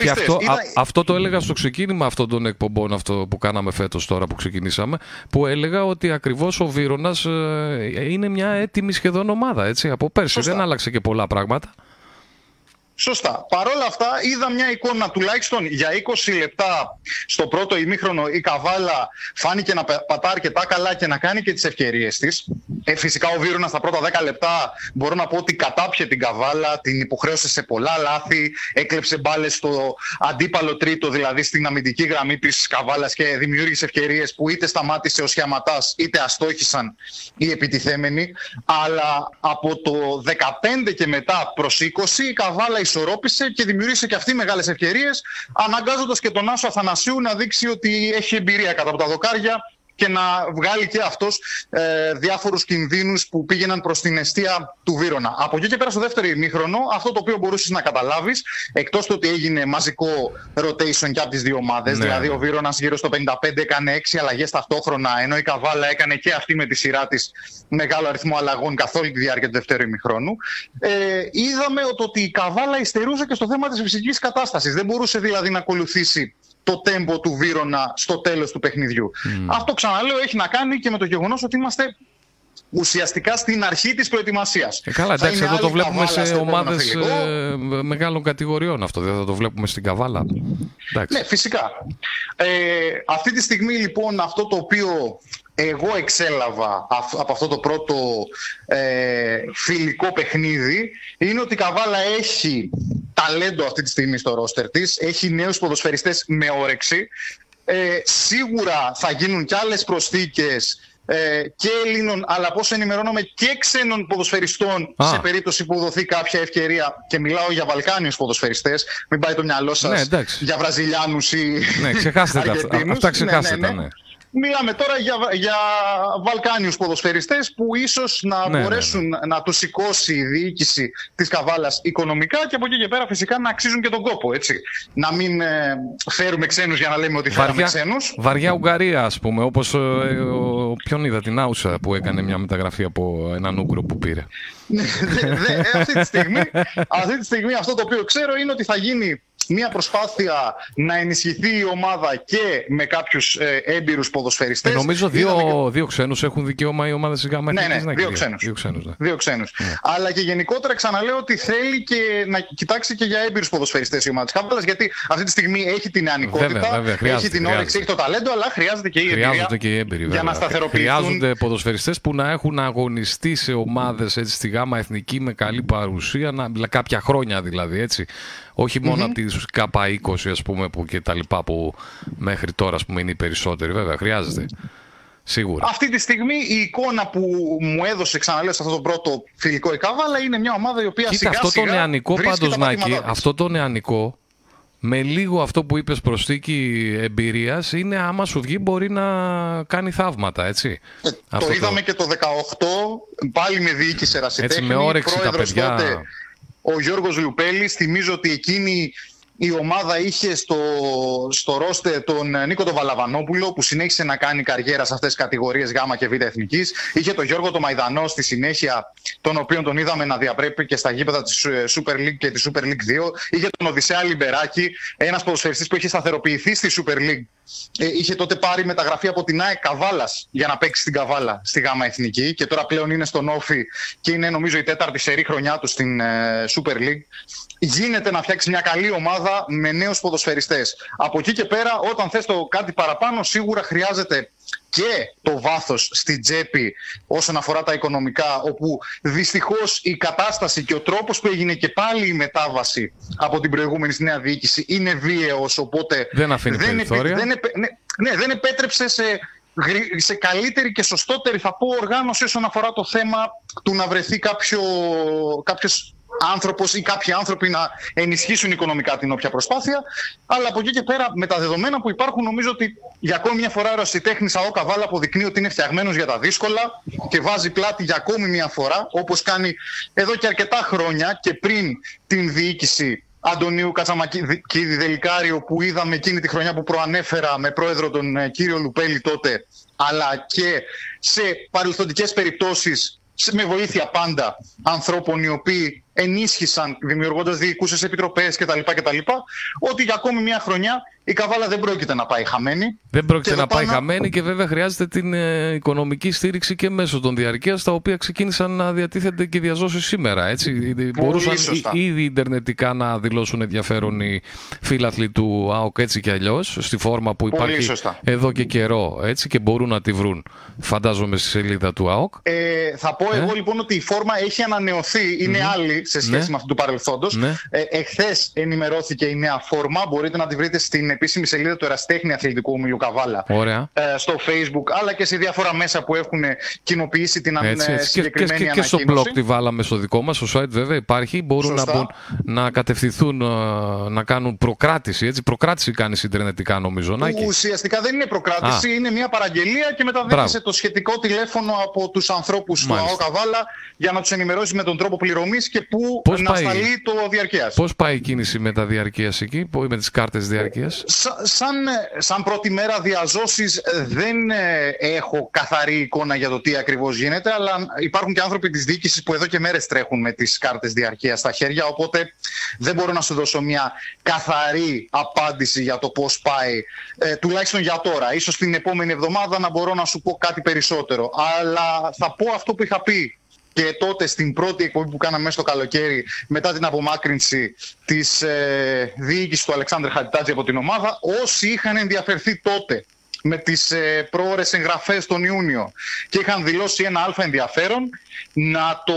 Και αυτό, αυτό το έλεγα στο ξεκίνημα αυτών των εκπομπών αυτό που κάναμε φέτος τώρα που ξεκινήσαμε, που έλεγα ότι ακριβώς ο Βίρονας ε, είναι μια έτοιμη σχεδόν ομάδα. Έτσι, από πέρσι. Δεν άλλαξε και πολλά πράγματα. Σωστά. Παρ' όλα αυτά είδα μια εικόνα τουλάχιστον για 20 λεπτά στο πρώτο ημίχρονο η Καβάλα φάνηκε να πατά αρκετά καλά και να κάνει και τις ευκαιρίες της. Ε, φυσικά ο Βίρονα στα πρώτα 10 λεπτά μπορώ να πω ότι κατάπιε την Καβάλα, την υποχρέωσε σε πολλά λάθη, έκλεψε μπάλες στο αντίπαλο τρίτο, δηλαδή στην αμυντική γραμμή της Καβάλας και δημιούργησε ευκαιρίες που είτε σταμάτησε ο Σιαματάς είτε αστόχησαν οι επιτιθέμενοι. Αλλά από το 15 και μετά προς 20 η Καβάλα ισορρόπησε και δημιούργησε και αυτή μεγάλες ευκαιρίες, αναγκάζοντας και τον Άσο Αθανασίου να δείξει ότι έχει εμπειρία κατά από τα δοκάρια και να βγάλει και αυτός ε, διάφορους κινδύνους που πήγαιναν προς την αιστεία του Βίρονα. Από εκεί και πέρα στο δεύτερο ημίχρονο, αυτό το οποίο μπορούσες να καταλάβεις, εκτός του ότι έγινε μαζικό rotation και από τις δύο ομάδες, ναι. δηλαδή ο Βίρονας γύρω στο 55 έκανε 6 αλλαγές ταυτόχρονα, ενώ η Καβάλα έκανε και αυτή με τη σειρά της μεγάλο αριθμό αλλαγών καθ' όλη τη διάρκεια του δεύτερου ημιχρόνου. Ε, είδαμε ότι η Καβάλα υστερούσε και στο θέμα της φυσικής κατάστασης. Δεν μπορούσε δηλαδή να ακολουθήσει το τέμπο του Βίρονα στο τέλος του παιχνιδιού. Αυτό ξαναλέω έχει να κάνει και με το γεγονός ότι είμαστε ουσιαστικά στην αρχή της προετοιμασίας. Ε, καλά, εντάξει, εδώ το βλέπουμε σε ομάδες ε, μεγάλων κατηγοριών αυτό, δεν θα το βλέπουμε στην Καβάλα. Ναι, φυσικά. Ε, αυτή τη στιγμή λοιπόν αυτό το οποίο εγώ εξέλαβα από αυτό το πρώτο ε, φιλικό παιχνίδι είναι ότι η Καβάλα έχει ταλέντο αυτή τη στιγμή στο ρόστερ της, έχει νέους ποδοσφαιριστές με όρεξη. Ε, σίγουρα θα γίνουν κι άλλες προσθήκες ε, και Ελλήνων, αλλά πώς ενημερώνομαι και ξένων ποδοσφαιριστών σε περίπτωση που δοθεί κάποια ευκαιρία. Και μιλάω για Βαλκάνιους ποδοσφαιριστές, μην πάει το μυαλό σας ναι, για Βραζιλιάνους ή Ναι, ξεχάστε τα αυτά. ξεχάστε ναι, ναι, ναι. Μιλάμε τώρα για, για Βαλκάνιους ποδοσφαιριστές που ίσως να ναι, ναι μπορέσουν ναι, να τους σηκώσει η διοίκηση της Καβάλας οικονομικά και από εκεί και πέρα φυσικά να αξίζουν και τον κόπο. Έτσι. Να μην ε, φέρουμε ξένους για να λέμε ότι φέραμε βαριά, ξένους. Βαριά Ουγγαρία ας πούμε, όπως ε, ο, ποιον είδα την Άουσα που έκανε μια μεταγραφή από έναν Ούγκρο που πήρε. Ναι, αυτή, τη στιγμή, αυτή τη στιγμή αυτό το οποίο ξέρω είναι ότι θα γίνει μια προσπάθεια να ενισχυθεί η ομάδα και με κάποιους ε, έμπειρους ποδοσφαιριστές. Ε, νομίζω δύο, και... δύο ξένους έχουν δικαίωμα η ομάδα σιγά μέχρι ναι, ναι, δύο ξένους. Δύο ξένους, ναι. δύο ξένους. Ναι. Αλλά και γενικότερα ξαναλέω ότι θέλει και να κοιτάξει και για έμπειρους ποδοσφαιριστές η ομάδα της Κάβαλας, γιατί αυτή τη στιγμή έχει την ανικότητα, βέβαια, βέβαια, έχει την όρεξη, έχει το ταλέντο, αλλά χρειάζεται και η εμπειρία. Χρειάζονται και οι έμπειροι, για να σταθεροποιηθούν. Χρειάζονται ποδοσφαιριστές που να έχουν αγωνιστεί σε ομάδες στη γάμα εθνική με καλή παρουσία, να, κάποια χρόνια δηλαδή έτσι. Όχι μόνο mm-hmm. από τις ΚΑΠΑ 20 ας πούμε που και τα λοιπά που μέχρι τώρα ας πούμε είναι οι περισσότεροι βέβαια χρειάζεται. Σίγουρα. Αυτή τη στιγμή η εικόνα που μου έδωσε ξαναλέω σε αυτό το πρώτο φιλικό η Κάβαλα είναι μια ομάδα η οποία Κοίτα, σιγά αυτό σιγά το νεανικό πάντως Νάκη, αυτό το νεανικό με λίγο αυτό που είπες προσθήκη εμπειρίας είναι άμα σου βγει μπορεί να κάνει θαύματα, έτσι. Ε, το είδαμε και το 18, πάλι με διοίκηση ερασιτέχνη. Έτσι με όρεξη τα παιδιά. Τότε, ο Γιώργος Λουπέλης, θυμίζω ότι εκείνη η ομάδα είχε στο, στο ρόστε τον Νίκο τον Βαλαβανόπουλο που συνέχισε να κάνει καριέρα σε αυτές τις κατηγορίες Γ και Β Εθνικής. Είχε τον Γιώργο τον Μαϊδανό στη συνέχεια τον οποίο τον είδαμε να διαπρέπει και στα γήπεδα της ε, Super League και της Super League 2. Είχε τον Οδυσσέα Λιμπεράκη, ένας ποδοσφαιριστής που είχε σταθεροποιηθεί στη Super League. Ε, είχε τότε πάρει μεταγραφή από την ΑΕΚ Καβάλας για να παίξει στην Καβάλα στη ΓΑΜΑ Εθνική και τώρα πλέον είναι στον Όφη και είναι νομίζω η τέταρτη σερή χρονιά του στην ε, Super League. Γίνεται να φτιάξει μια καλή ομάδα με νέους ποδοσφαιριστές. Από εκεί και πέρα όταν θες το κάτι παραπάνω σίγουρα χρειάζεται και το βάθος στην τσέπη όσον αφορά τα οικονομικά όπου δυστυχώς η κατάσταση και ο τρόπος που έγινε και πάλι η μετάβαση από την προηγούμενη στη νέα διοίκηση είναι βίαιος οπότε δεν αφήνει δεν, δεν, ναι, ναι, δεν επέτρεψε σε σε καλύτερη και σωστότερη θα πω οργάνωση όσον αφορά το θέμα του να βρεθεί κάποιο, κάποιος άνθρωπος ή κάποιοι άνθρωποι να ενισχύσουν οικονομικά την όποια προσπάθεια. Αλλά από εκεί και πέρα, με τα δεδομένα που υπάρχουν, νομίζω ότι για ακόμη μια φορά ο ερασιτέχνης ΑΟ Καβάλα αποδεικνύει ότι είναι φτιαγμένος για τα δύσκολα και βάζει πλάτη για ακόμη μια φορά, όπως κάνει εδώ και αρκετά χρόνια και πριν την διοίκηση Αντωνίου Κατσαμακίδη Δελικάριο που είδαμε εκείνη τη χρονιά που προανέφερα με πρόεδρο τον ε, κύριο Λουπέλη τότε αλλά και σε παρελθοντικές περιπτώσεις με βοήθεια πάντα ανθρώπων οι οποίοι ενίσχυσαν δημιουργώντας διοικούσες επιτροπές κτλ. κτλ. Ότι για ακόμη μια χρονιά η Καβάλα δεν πρόκειται να πάει χαμένη. Δεν πρόκειται να πάει χαμένη και βέβαια χρειάζεται την ε, οικονομική στήριξη και μέσω των διαρκείας τα οποία ξεκίνησαν να διατίθενται και διαζώσεις σήμερα. Έτσι. Πολύ Μπορούσαν σωστά. ήδη ιντερνετικά να δηλώσουν ενδιαφέρον οι φίλαθλοι του ΑΟΚ έτσι και αλλιώς, στη φόρμα που Πολύ υπάρχει σωστά. εδώ και καιρό έτσι, και μπορούν να τη βρουν. Φαντάζομαι στη σελίδα του ΑΟΚ. Ε, θα πω εγώ λοιπόν ότι η φόρμα έχει ανανεωθεί, είναι άλλη σε σχέση Ναι. με αυτή του παρελθόντος. Ναι. Ε, Εχθές ενημερώθηκε η νέα φόρμα. Μπορείτε να τη βρείτε στην επίσημη σελίδα του Εραστέχνη Αθλητικού Ομίλου Καβάλα. Ωραία. ε, στο Facebook αλλά και σε διάφορα μέσα που έχουν κοινοποιήσει την αν- Έτσι, ε, έτσι. Και, και, συγκεκριμένη και, και στο ανακοίνωση. blog τη βάλαμε στο δικό μας, στο site βέβαια υπάρχει, μπορούν να, Σωστά. μπουν, να κατευθυνθούν, ε, να κάνουν προκράτηση, έτσι, προκράτηση κάνει ιντερνετικά νομίζω, Νάκη. Ουσιαστικά δεν είναι προκράτηση, είναι μια παραγγελία και μεταδέχεσαι Μπράβο. το σχετικό τηλέφωνο από τους ανθρώπους του Μάλιστα. ΑΟ Καβάλα για να τους ενημερώσει με τον τρόπο πληρωμής και πού Πώς να πάει; σταλεί το διαρκείας. Πώς πάει η κίνηση με τα διαρκείας εκεί, που- με τις κάρτες διαρκείας; Σα- σαν, ε, σαν πρώτη μέρα διαζώσεις ε, δεν ε, έχω καθαρή εικόνα για το τι ακριβώς γίνεται αλλά υπάρχουν και άνθρωποι της διοίκησης που εδώ και μέρες τρέχουν με τις κάρτες διαρκείας στα χέρια οπότε δεν μπορώ να σου δώσω μια καθαρή απάντηση για το πώς πάει ε, τουλάχιστον για τώρα. Ίσως την επόμενη εβδομάδα να μπορώ να σου πω κάτι περισσότερο αλλά θα πω αυτό που είχα πει και τότε στην πρώτη εκπομπή που κάναμε μέσα στο καλοκαίρι μετά την απομάκρυνση της ε, διοίκησης του Αλεξάνδρ Χατιτάτζη από την ομάδα όσοι είχαν ενδιαφερθεί τότε με τις ε, πρόορες εγγραφές τον Ιούνιο και είχαν δηλώσει ένα αλφα ενδιαφέρον να το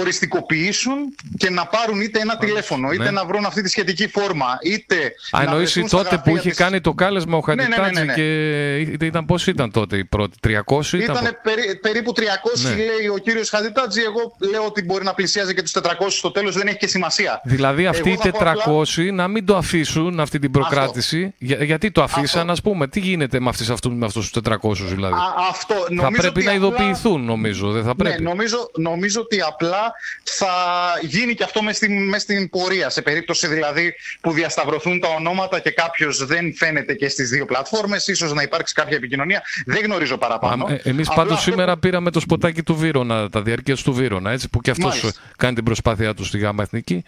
οριστικοποιήσουν και να πάρουν είτε ένα τηλέφωνο, είτε ναι. να βρουν αυτή τη σχετική φόρμα, είτε Α, να εννοείς βρεθούν στα τότε που γραφεία είχε της- κάνει το κάλεσμα ο ναι, ναι, Χατιτάτζη ναι, ναι. και είτε ήταν, πώς ήταν τότε η πρώτη, 300 ήταν. Ήταν περίπου 300 Ναι. λέει ο κύριος Χατιτάτζη, εγώ λέω ότι μπορεί να πλησιάζει και τους 400 στο τέλος, δεν έχει και σημασία. Δηλαδή αυτοί οι Εγώ θα πω απλά- 400 να μην το αφήσουν αυτή την προκράτηση. Για- γιατί το αφήσαν, ας πούμε; Τι γίνεται με, αυτούς, αυτούς, με αυτούς τους 400 δηλαδή; Α, αυτό, θα νομίζω πρέπει ότι να απλά- ειδοποιηθούν νομίζω, δεν θα πρέπει. Ναι, νομίζω, νομίζω ότι απλά φυσικά θα γίνει και αυτό μέσα στην, μες στην πορεία. Σε περίπτωση δηλαδή που διασταυρωθούν τα ονόματα και κάποιος δεν φαίνεται και στις δύο πλατφόρμες, ίσως να υπάρξει κάποια επικοινωνία. Δεν γνωρίζω παραπάνω. Ε, Εμείς πάντως σήμερα πήραμε το σποτάκι του Βύρονα, τα διαρκεία του Βύρονα, έτσι, που και αυτός κάνει την προσπάθειά του στη ΓΑΜΑ Εθνική.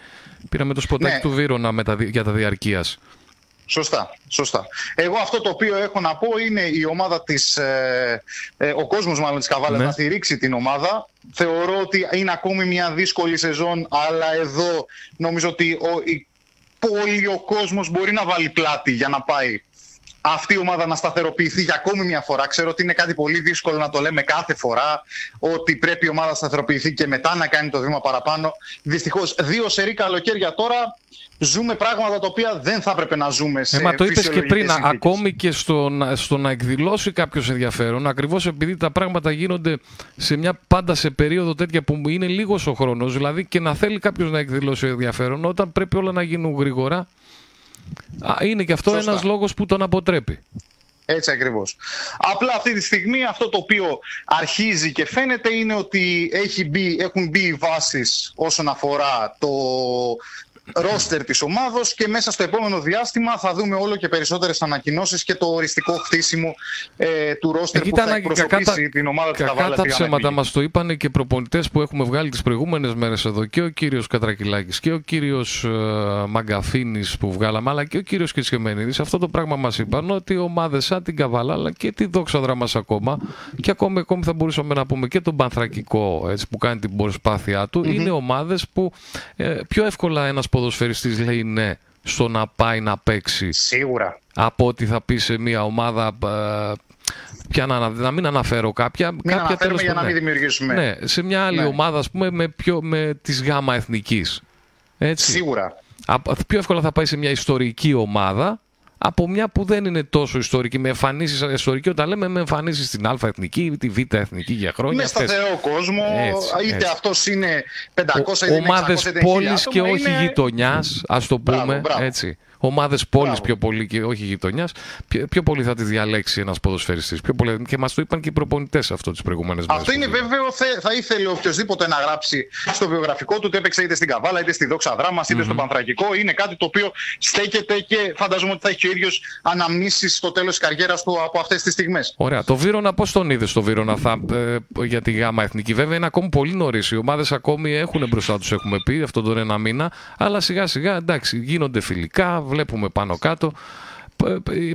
Πήραμε το σποτάκι ναι. του Βύρονα με τα, για τα διαρκείας. Σωστά, σωστά. Εγώ αυτό το οποίο έχω να πω είναι η ομάδα της, ε, ε, ο κόσμος μάλλον της Καβάλας ναι. να στηρίξει την ομάδα. Θεωρώ ότι είναι ακόμη μια δύσκολη σεζόν, αλλά εδώ νομίζω ότι ο, η, πολύ ο κόσμος μπορεί να βάλει πλάτη για να πάει αυτή η ομάδα να σταθεροποιηθεί για ακόμη μια φορά. Ξέρω ότι είναι κάτι πολύ δύσκολο να το λέμε κάθε φορά, ότι πρέπει η ομάδα να σταθεροποιηθεί και μετά να κάνει το βήμα παραπάνω. Δυστυχώς, δύο σερή καλοκαίρια τώρα ζούμε πράγματα τα οποία δεν θα έπρεπε να ζούμε σε ε, Μα το είπες και πριν, ακόμη και στο, στο να εκδηλώσει κάποιος ενδιαφέρον, ακριβώς επειδή τα πράγματα γίνονται σε μια πάντα σε περίοδο τέτοια που είναι λίγος ο χρόνος, δηλαδή και να θέλει κάποιος να εκδηλώσει ενδιαφέρον, όταν πρέπει όλα να γίνουν γρήγορα, είναι και αυτό ένας λόγος που τον αποτρέπει. Έτσι ακριβώς. Απλά αυτή τη στιγμή αυτό το οποίο αρχίζει και φαίνεται είναι ότι έχει μπει, έχουν μπει οι βάσεις όσον αφορά το, ρόστερ της ομάδος και μέσα στο επόμενο διάστημα θα δούμε όλο και περισσότερες ανακοινώσεις και το οριστικό χτίσιμο ε, του ρόστερ που θα εκπροσωπήσει την ομάδα της Καβάλας. Κατά ψέματα μας το είπαν και προπονητές που έχουμε βγάλει τις προηγούμενες μέρες εδώ. Και ο κύριος Κατρακυλάκης και ο κύριος ε, Μαγκαφίνης που βγάλαμε αλλά και ο κύριος Κιτσχεμένιδης αυτό το πράγμα μας είπαν ότι ομάδες σαν την Καβάλα αλλά και τη δόξα δράμας ακόμα και ακόμη, ακόμη θα μπορούσαμε να πούμε και τον Πανθρακικό έτσι, που κάνει την προσπάθειά του είναι ομάδες που ε, πιο εύκολα ένας ποδοσφαιριστής λέει ναι στο να πάει να παίξει. Σίγουρα. Από ότι θα πεις σε μια ομάδα ε, πια να, να μην αναφέρω κάποια. Μην κάποια αναφέρουμε για να μην δημιουργήσουμε. Ναι, σε μια άλλη ναι. ομάδα, ας πούμε, με, πιο, με της γάμα εθνικής. Έτσι. Σίγουρα. πιο εύκολα θα πάει σε μια ιστορική ομάδα από μια που δεν είναι τόσο ιστορική, με εμφανίσεις ιστορική, όταν λέμε με εμφανίσεις στην Α εθνική, τη Β εθνική για χρόνια. Με σταθερό κόσμο, έτσι, είτε αυτός είναι 500 είτε είναι Ομάδες πόλης και όχι είναι... γειτονιάς, ας το πούμε μπράβο, μπράβο. έτσι ομάδες πόλης πιο πολύ και όχι γειτονιάς, πιο, πιο, πολύ θα τη διαλέξει ένας ποδοσφαιριστής. Και μας το είπαν και οι προπονητές αυτό τις προηγούμενες μέρες. Αυτό είναι βέβαιο. Θα ήθελε οποιοδήποτε να γράψει στο βιογραφικό του ότι έπαιξε είτε στην Καβάλα είτε στη Δόξα Δράμα είτε mm-hmm. στο Πανθρακικό. Είναι κάτι το οποίο στέκεται και φανταζόμαι ότι θα έχει ο ίδιος αναμνήσεις στο τέλος της καριέρας του από αυτές τις στιγμές. Ωραία. Το Βύρονα, πώς τον είδες το Βύρονα θα, ε, για τη ΓΑΜΑ Εθνική; Βέβαια είναι ακόμη πολύ νωρίς. Οι ομάδες ακόμη έχουν μπροστά τους, έχουμε πει, αυτόν τον ένα μήνα. Αλλά σιγά σιγά εντάξει, γίνονται φιλικά, βλέπουμε πάνω κάτω.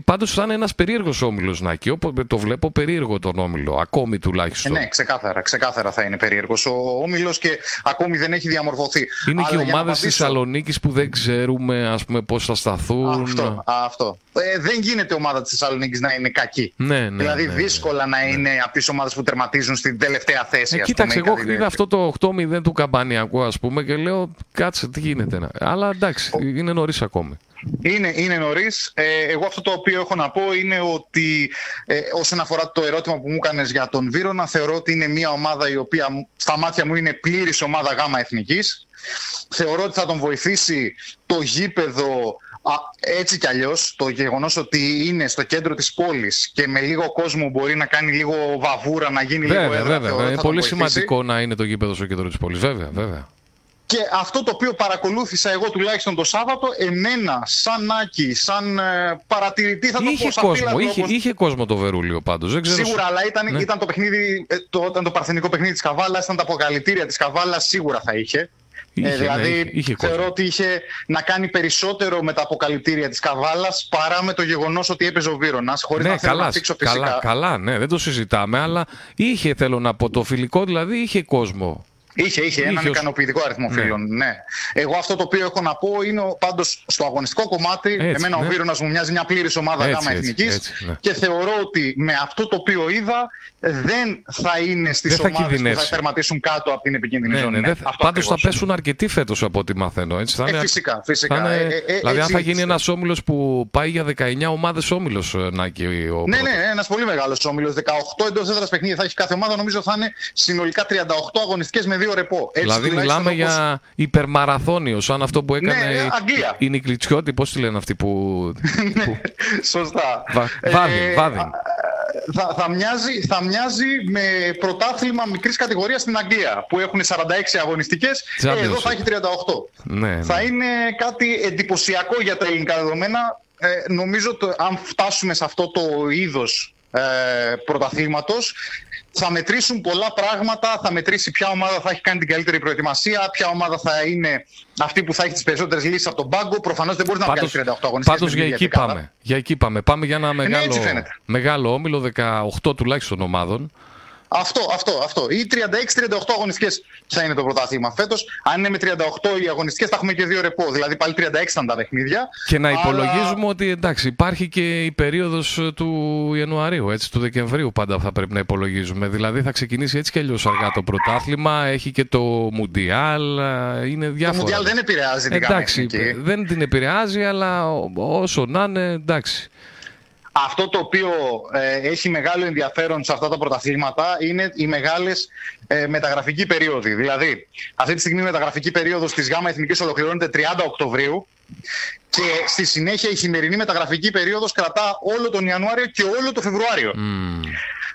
Πάντως θα είναι ένας περίεργος όμιλος Νάκη. Όποτε το βλέπω περίεργο τον όμιλο, ακόμη τουλάχιστον. Ε, ναι, ξεκάθαρα, ξεκάθαρα θα είναι περίεργος ο όμιλος και ακόμη δεν έχει διαμορφωθεί. Είναι Αλλά και οι ομάδε τη Θεσσαλονίκης που δεν ξέρουμε πώς θα σταθούν. Αυτό. αυτό. Ε, δεν γίνεται ομάδα της Θεσσαλονίκης να είναι κακή. Ναι, ναι, δηλαδή ναι, δύσκολα ναι, να είναι από τις ομάδες που τερματίζουν στην τελευταία θέση. Ε, κοίταξε, εγώ είδα αυτό το 8-0 του Καμπανιακού, ας πούμε, και λέω κάτσε, τι γίνεται. Αλλά εντάξει, είναι νωρίς ακόμη. Είναι, είναι νωρίς. Ε, εγώ αυτό το οποίο έχω να πω είναι ότι ε, όσον αφορά το ερώτημα που μου έκανε για τον Βύρονα, θεωρώ ότι είναι μια ομάδα η οποία στα μάτια μου είναι πλήρης ομάδα γάμα εθνικής. Θεωρώ ότι θα τον βοηθήσει το γήπεδο έτσι κι αλλιώς, το γεγονός ότι είναι στο κέντρο της πόλης και με λίγο κόσμο μπορεί να κάνει λίγο βαβούρα, να γίνει βέβαια, λίγο έδρα. Βέβαια, είναι πολύ σημαντικό να είναι το γήπεδο στο κέντρο της πόλης. Βέβαια, βέβαια. Και αυτό το οποίο παρακολούθησα εγώ τουλάχιστον το Σάββατο, εμένα, σαν Άκη, σαν ε, παρατηρητή, θα το είχε πω κόσμο, είχε, είχε κόσμο το Βερούλιο πάντως. Σίγουρα, αλλά ήταν, ναι. ήταν το παιχνίδι, ε, το, ήταν το παρθενικό παιχνίδι της Καβάλας, ήταν τα αποκαλυτήρια της Καβάλας, σίγουρα θα είχε. Είχε, ε, δηλαδή, ναι, είχε, θεωρώ ότι είχε να κάνει περισσότερο με τα αποκαλυπτήρια της Καβάλας παρά με το γεγονός ότι έπαιζε ο Βύρονα. Χωρίς ναι, να θέλω καλά, να φυσικά. Καλά, καλά, ναι, δεν το συζητάμε, αλλά είχε, θέλω να πω, το φιλικό δηλαδή είχε κόσμο. Είχε, είχε έναν ικανοποιητικό αριθμό ναι. φίλων. Ναι. Εγώ αυτό το οποίο έχω να πω είναι πάντως στο αγωνιστικό κομμάτι. Έτσι, εμένα ναι. ο Βίρονας μου μοιάζει μια πλήρης ομάδα γάμα εθνικής. Ναι. Και θεωρώ ότι με αυτό το οποίο είδα δεν θα είναι στις ομάδες που θα τερματίσουν κάτω από την επικίνδυνη ναι, ζώνη. Ναι, Πάντως θα πέσουν αρκετοί φέτος από ό,τι μαθαίνω. Έτσι, θα ε, είναι, φυσικά. φυσικά. Θα είναι, ε, ε, δηλαδή, αν θα γίνει έτσι. ένας όμιλος που πάει για 19 ομάδες όμιλος, Νάκη. Ο ναι, ναι, ένας πολύ μεγάλος όμιλος. 18 εντός έδρας παιχνίδια θα έχει κάθε ομάδα. Νομίζω θα είναι συνολικά 38 αγωνιστικές με δύο ρεπό. Έτσι, δηλαδή μιλάμε όπως... για υπερμαραθώνιος, σαν αυτό που έκανε ναι, Αγγλία. η Νικλιτσιώτη, πώς τη λένε αυτοί που. ναι, σωστά. Βάδιν, ε, βάδιν. θα, θα, μοιάζει, θα μοιάζει με πρωτάθλημα μικρής κατηγορίας στην Αγγλία που έχουν 46 αγωνιστικές ε, εδώ θα έχει 38. Ναι, θα ναι. είναι κάτι εντυπωσιακό για τα ελληνικά δεδομένα. Ε, νομίζω ότι αν φτάσουμε σε αυτό το είδος ε, πρωταθλήματος θα μετρήσουν πολλά πράγματα, θα μετρήσει ποια ομάδα θα έχει κάνει την καλύτερη προετοιμασία, ποια ομάδα θα είναι αυτή που θα έχει τις περισσότερες λύσεις από τον πάγκο. Προφανώς δεν μπορεί να βγάλει 38 αγωνιστικές. Πάντως με για την εκεί ίδια δεκάδα. πάμε. Για εκεί πάμε. Πάμε για ένα μεγάλο, έτσι φαίνεται. μεγάλο όμιλο, 18 τουλάχιστον ομάδων. Αυτό, αυτό, αυτό. Ή 36-38 αγωνιστικές θα είναι το πρωτάθλημα φέτος. Αν είναι με 38 οι αγωνιστικές θα έχουμε και δύο ρεπό. Δηλαδή πάλι 36 θα είναι τα παιχνίδια. Και να Αλλά- υπολογίζουμε ότι εντάξει, υπάρχει και η περίοδος ε, του Ιανουαρίου, έτσι, του Δεκεμβρίου πάντα θα πρέπει να υπολογίζουμε. Δηλαδή θα ξεκινήσει έτσι και αλλιώς αργά το πρωτάθλημα, έχει και το Μουντιάλ, ε, είναι Το διάφορα. Μουντιάλ δεν επηρεάζει την Εντάξει, καμία δεν την επηρεάζει, αλλά ό- όσο να είναι, εντάξει. Αυτό το οποίο ε, έχει μεγάλο ενδιαφέρον σε αυτά τα πρωταθλήματα είναι οι μεγάλες ε, μεταγραφικοί περίοδοι. Δηλαδή, αυτή τη στιγμή η μεταγραφική περίοδος της ΓΑΜΑ Εθνικής ολοκληρώνεται 30 Οκτωβρίου και στη συνέχεια η χειμερινή μεταγραφική περίοδος κρατά όλο τον Ιανουάριο και όλο τον Φεβρουάριο. Μμμ.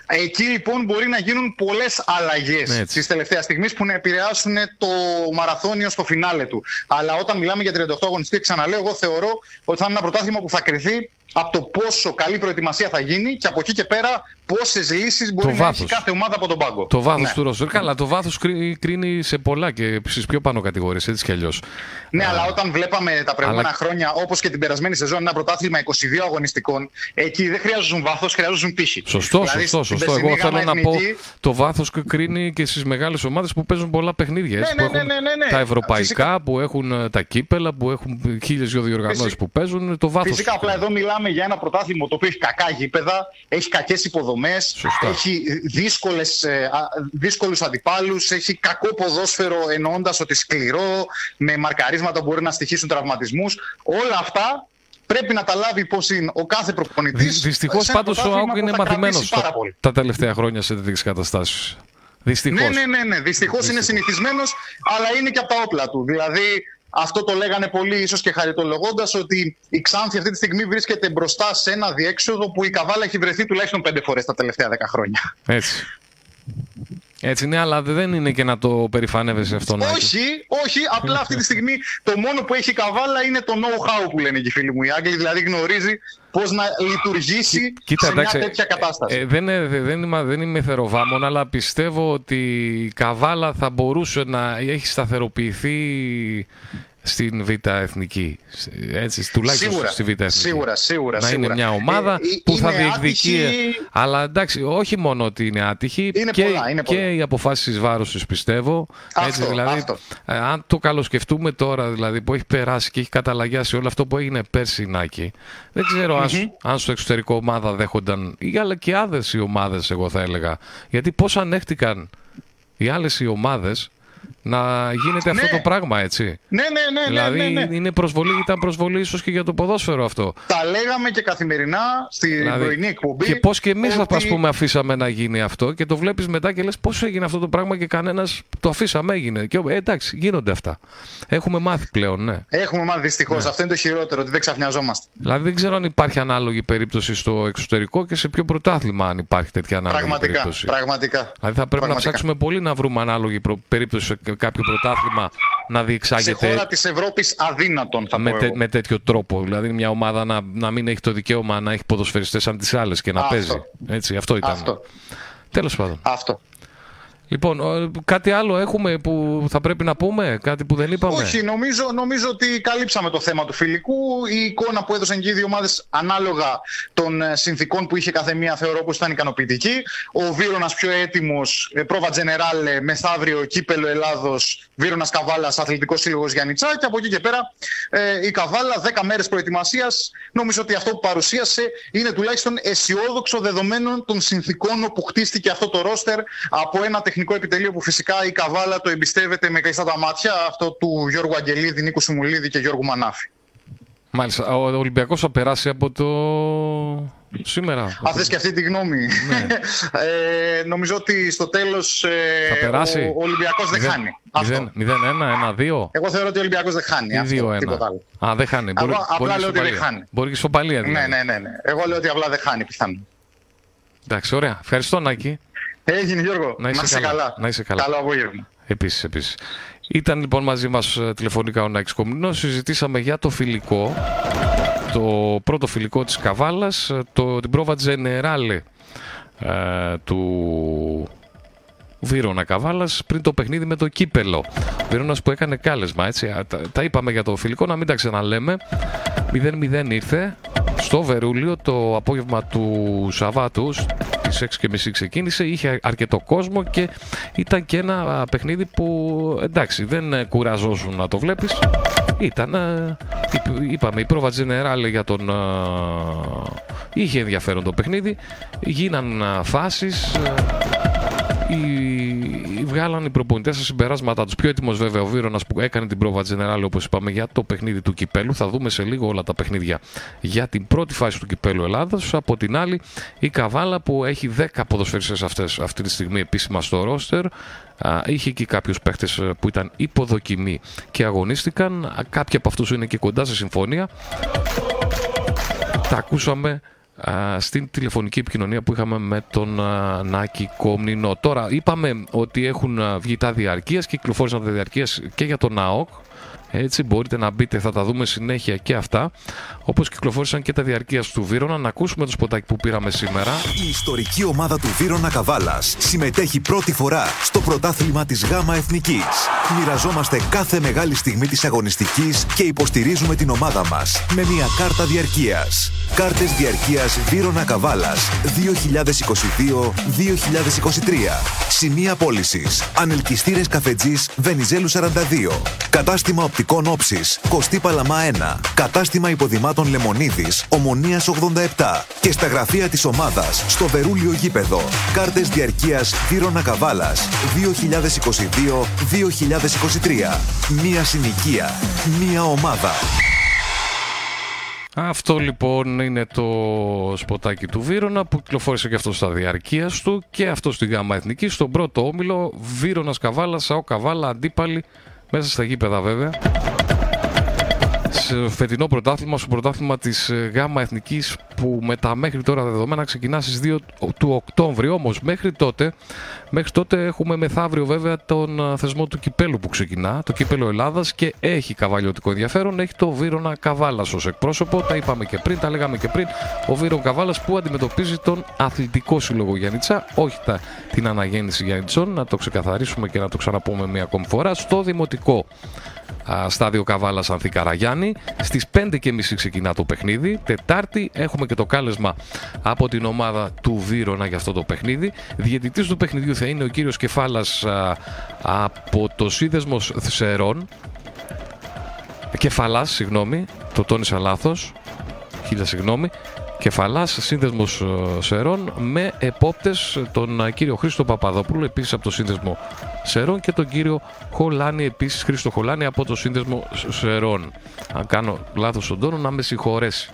Εκεί λοιπόν μπορεί να γίνουν πολλές αλλαγές Έτσι. της τελευταίας στιγμής που να επηρεάσουν το μαραθώνιο στο φινάλε του. Αλλά όταν μιλάμε για 38 αγωνιστικέ, ξαναλέω, εγώ θεωρώ ότι θα είναι ένα πρωτάθλημα που θα κρυθεί από το πόσο καλή προετοιμασία θα γίνει και από εκεί και πέρα πόσες λύσεις μπορεί Το να βάθος. έχει κάθε ομάδα από τον πάγκο. Το βάθος Ναι. του ρόστερ. Καλά, το βάθος κρίνει σε πολλά και στις πιο πάνω κατηγορίες, έτσι κι αλλιώς. Ναι, αλλά όταν βλέπαμε τα προηγούμενα Αλλά- χρόνια, όπως και την περασμένη σεζόν, ένα πρωτάθλημα 22 αγωνιστικών, εκεί δεν χρειάζονταν βάθος, χρειάζονταν τύχη. Σωστό, Δηλαδή, σωστό, στην σωστό. Εγώ περσινή θέλω Γάμα να πω Εθνική, το βάθος κρίνει και στις μεγάλες ομάδες που παίζουν πολλά παιχνίδια. έτσι, Ναι, που ναι, έχουν ναι, ναι, ναι. τα ευρωπαϊκά, Φυσικά. που έχουν ε, τα κύπελα, που έχουν χίλιες δυο διοργανώσεις Φυσικά. που παίζουν. Το βάθος. Φυσικά, απλά εδώ μιλάμε για ένα πρωτάθλημα το οποίο έχει κακά γήπεδα, έχει κακές υποδομές, Σωστά. έχει δύσκολες, ε, α, δύσκολους αντιπάλους, έχει κακό ποδόσφαιρο εννοώντας ότι σκληρό, με μαρκαρίσματα που μπορεί να στοιχήσουν τραυματισμούς. Όλα αυτά πρέπει να τα λάβει υπόψη ο κάθε προπονητής. Δυστυχώς σε ένα πάντως ο πρωτάθλημα Άουκ που είναι θα μαθημένος κρατήσει πάρα πολύ. τα τελευταία χρόνια σε τέτοιες καταστάσεις. Δυστυχώς. Ναι, ναι, ναι, ναι. Δυστυχώς είναι συνηθισμένος, αλλά είναι και από τα όπλα του. Δηλαδή, αυτό το λέγανε πολλοί, ίσως και χαριτολογώντας, ότι η Ξάνθη αυτή τη στιγμή βρίσκεται μπροστά σε ένα διέξοδο που η Καβάλα έχει βρεθεί τουλάχιστον πέντε φορές τα τελευταία δέκα χρόνια. Έτσι. Έτσι ναι, αλλά δεν είναι και να το περηφανεύεσαι αυτό. Νάκη. όχι, όχι. Απλά αυτή τη στιγμή το μόνο που έχει η Καβάλα είναι το know-how που λένε και οι φίλοι μου οι Άγγλοι. Δηλαδή γνωρίζει πώς να λειτουργήσει Κοίτα, σε εντάξει, μια τέτοια κατάσταση. ε, δεν, είναι- δεν, είμαι, δεν είμαι θεροβάμων, αλλά πιστεύω ότι η Καβάλα θα μπορούσε να έχει σταθεροποιηθεί στην Β' Εθνική. Έτσι, τουλάχιστον Σίγουρα, στη Β' Εθνική. σίγουρα, σίγουρα, Να είναι σίγουρα. μια ομάδα Ε, ε, που θα είναι διεκδικεί. άτυχη- Αλλά εντάξει, όχι μόνο ότι είναι άτυχη, Είναι και, πολλά, είναι και πολλά. οι αποφάσεις τη βάρου της πιστεύω. Αυτό, Έτσι, δηλαδή, αυτό. ε, αν το καλοσκεφτούμε τώρα, δηλαδή που έχει περάσει και έχει καταλαγιάσει όλο αυτό που έγινε πέρσι, Νάκη, δεν ξέρω αν, σου- αν στο εξωτερικό ομάδα δέχονταν, ή αλλά και άλλες οι ομάδες, εγώ θα έλεγα. Γιατί πώς ανέχτηκαν οι άλλες οι ομάδες να γίνεται αυτό Ναι. το πράγμα, έτσι. Ναι, ναι, ναι, ναι, δηλαδή ναι, ναι. είναι προσβολή, ήταν προσβολή ίσως και για το ποδόσφαιρο αυτό. Τα λέγαμε και καθημερινά στη Δηλαδή, πρωινή εκπομπή. Και πώς και εμείς, ότι- α πούμε, αφήσαμε να γίνει αυτό και το βλέπεις μετά και λες πώς έγινε αυτό το πράγμα και κανένας το αφήσαμε, έγινε. Και, ε, εντάξει, γίνονται αυτά. Έχουμε μάθει πλέον, ναι. Έχουμε μάθει δυστυχώς. Ναι. Αυτό είναι το χειρότερο, ότι δεν ξαφνιαζόμαστε. Δηλαδή δεν ξέρω αν υπάρχει ανάλογη περίπτωση στο εξωτερικό και σε ποιο πρωτάθλημα αν υπάρχει τέτοια ανάλογη Πραγματικά. περίπτωση. πραγματικά. Δηλαδή θα πρέπει να Πραγματικά. ψάξουμε πολύ να βρούμε ανάλογη προ- περίπτωση σε κάποιο πρωτάθλημα να Σε διεξάγεται χώρα της Ευρώπης αδύνατον, θα με, πω. τε- εγώ. με τέτοιο τρόπο. Δηλαδή μια ομάδα να, να μην έχει το δικαίωμα να έχει ποδοσφαιριστές σαν τις άλλες και να Αυτό. παίζει. Έτσι, αυτό ήταν. Αυτό. Τέλος πάντων. Αυτό. Λοιπόν, ε, κάτι άλλο έχουμε που θα πρέπει να πούμε, κάτι που δεν είπαμε; Όχι, νομίζω, νομίζω ότι καλύψαμε το θέμα του φιλικού. Η εικόνα που έδωσαν και οι δύο ομάδες ανάλογα των ε, συνθήκων που είχε κάθε μία θεωρώ πως ήταν ικανοποιητική. Ο Βίρονας πιο έτοιμος, πρόβα Τζενεράλ, μεθαύριο κύπελο Ελλάδος, Βίρονας Καβάλας, Αθλητικός Σύλλογος Γιάννητσά. Και από εκεί και πέρα ε, η Καβάλα, 10 μέρες προετοιμασίας. Νομίζω ότι αυτό που παρουσίασε είναι τουλάχιστον αισιόδοξο δεδομένων των συνθήκων όπου χτίστηκε αυτό το ρόστερ από ένα τεχνικό επιτελείο που φυσικά η Καβάλα το εμπιστεύεται με κλειστά τα μάτια, αυτό του Γιώργου Αγγελίδη, Νίκου Σιμουλίδη και Γιώργου Μανάφη. Μάλιστα. Ο Ολυμπιακός θα περάσει από το σήμερα. Αν θες και αυτή τη γνώμη. ε, νομίζω ότι στο τέλος ε, Ναι. Θα περάσει. ο, ο Ολυμπιακός δεν χάνει. Αυτό. 0-1, 1-2 Εγώ θεωρώ ότι ο Ολυμπιακός δεν χάνει. ή Αυτό, 2-1. τίποτα άλλο. Α, δεν χάνει. Μπορεί, απλά μπορεί και λέω ότι δεν ισοπαλία. χάνει. Μπορεί και ισοπαλία Ναι, δηλαδή. ναι, ναι, ναι. Εγώ λέω ότι απλά δεν χάνει πιθανόν. Εντάξει, ωραία. Ευχαριστώ, Νάκη. Έγινε, Γιώργο. Να είσαι, καλά. καλά. Να είσαι καλά. Καλό απόγευμα. Επίσης, επίσης. Ήταν λοιπόν μαζί μας ε, τηλεφωνικά ο Νάκης Κομνηνός. Συζητήσαμε για το φιλικό, το πρώτο φιλικό της Καβάλας, ε, το, την πρόβα Τζενεράλε ε, του Βίρονα Καβάλας πριν το παιχνίδι με το Κύπελο. Βίρονας που έκανε κάλεσμα, έτσι. Α, Τα, τα είπαμε για το φιλικό, να μην τα ξαναλέμε. 0-0 ήρθε στο Βερούλιο το απόγευμα του Σαββάτου στις 6.30 ξεκίνησε, είχε αρκετό κόσμο και ήταν και ένα α, παιχνίδι που εντάξει δεν ε, κουραζόσουν να το βλέπεις. Ήταν, ε, είπ- είπαμε, η πρόβα Τζενεράλε για τον... ε, είχε ενδιαφέρον το παιχνίδι, γίναν ε, φάσεις, ε, οι, βγάλαν οι προπονητές τα συμπεράσματά τους. Πιο έτοιμος βέβαια ο Βίρονας που έκανε την πρόβα General όπως είπαμε για το παιχνίδι του κυπέλου. Θα δούμε σε λίγο όλα τα παιχνίδια για την πρώτη φάση του κυπέλου Ελλάδα. Από την άλλη η Καβάλα που έχει 10 ποδοσφαιριστές αυτές αυτή τη στιγμή επίσημα στο ρόστερ. Α, Είχε και κάποιους παίχτες ε, που ήταν υποδοκιμή και αγωνίστηκαν. Α, Κάποιοι από αυτούς είναι και κοντά σε συμφωνία. Τα ακούσαμε α, στην τηλεφωνική επικοινωνία που είχαμε με τον α, Νάκη Κομνηνό. Τώρα είπαμε ότι έχουν α, βγει τα διαρκείας, κυκλοφόρησαν τα διαρκείας και για τον ΝΑΟΚ. Έτσι μπορείτε να μπείτε, θα τα δούμε συνέχεια και αυτά. Όπως κυκλοφόρησαν και τα διαρκείας του Βίρονα. Να ακούσουμε το σποτάκι που πήραμε σήμερα. Η ιστορική ομάδα του Βίρονα Καβάλας συμμετέχει πρώτη φορά στο πρωτάθλημα της ΓΑΜΑ Εθνικής. Μοιραζόμαστε κάθε μεγάλη στιγμή της αγωνιστικής και υποστηρίζουμε την ομάδα μας με μια κάρτα διαρκείας. Κάρτες διαρκείας Βίρονα Καβάλας 2022-2023. Σημεία πώλησης. Ανελκυστήρες καφετζής Βενιζέλου 42. Κατάστημα οπτικών όψης Κωστή Παλαμά 1. Κατάστημα υποδημάτων Λεμονίδης Ομονίας 87. Και στα γραφεία της ομάδας στο Βερούλιο Γήπεδο. Κάρτες διαρκείας Βίρονα Καβάλας 2022-2023. Μία συνοικία. Μία ομάδα. Αυτό λοιπόν είναι το σποτάκι του Βίρονα που κυκλοφόρησε και αυτός στα διαρκεία του και αυτός στη ΓΑΜΑ Εθνική. Στον πρώτο όμιλο Βίρονα Καβάλας, ΣΑΟ Καβάλα, αντίπαλοι μέσα στα γήπεδα βέβαια. Στο φετινό πρωτάθλημα, στο πρωτάθλημα της ΓΑΜΑ Εθνικής που με τα μέχρι τώρα δεδομένα ξεκινά στις 2 του Οκτώβρη. Όμως μέχρι τότε, μέχρι τότε έχουμε μεθαύριο βέβαια τον α, θεσμό του κυπέλου που ξεκινά, το κύπελο Ελλάδας και έχει καβαλιωτικό ενδιαφέρον. Έχει το Βίρονα Καβάλας ως εκπρόσωπο. Τα είπαμε και πριν, τα λέγαμε και πριν. Ο Βίρον Καβάλας που αντιμετωπίζει τον Αθλητικό Σύλλογο Γιάννητσα, όχι τα, την αναγέννηση Γιάννητσών, να το ξεκαθαρίσουμε και να το ξαναπούμε μία ακόμη φορά, στο Δημοτικό α, στάδιο Καβάλα Ανθή Καραγιάννη. Στις 5.30 ξεκινά το παιχνίδι. Τετάρτη έχουμε και το κάλεσμα από την ομάδα του Βίρονα για αυτό το παιχνίδι. Διαιτητής του παιχνιδιού θα είναι ο κύριος Κεφάλας από το σύνδεσμος Θσερών. Κεφαλάς, συγγνώμη, το τόνισα λάθος. Χίλια συγγνώμη. Κεφαλάς σύνδεσμος ε, Σερών με επόπτες τον ε, κύριο Χρήστο Παπαδόπουλο, επίσης από το σύνδεσμο Σερών, και τον κύριο Χολάνη, επίσης Χρήστο Χολάνη από το σύνδεσμο Σερών. Αν κάνω λάθος στον τόνο, να με συγχωρέσει.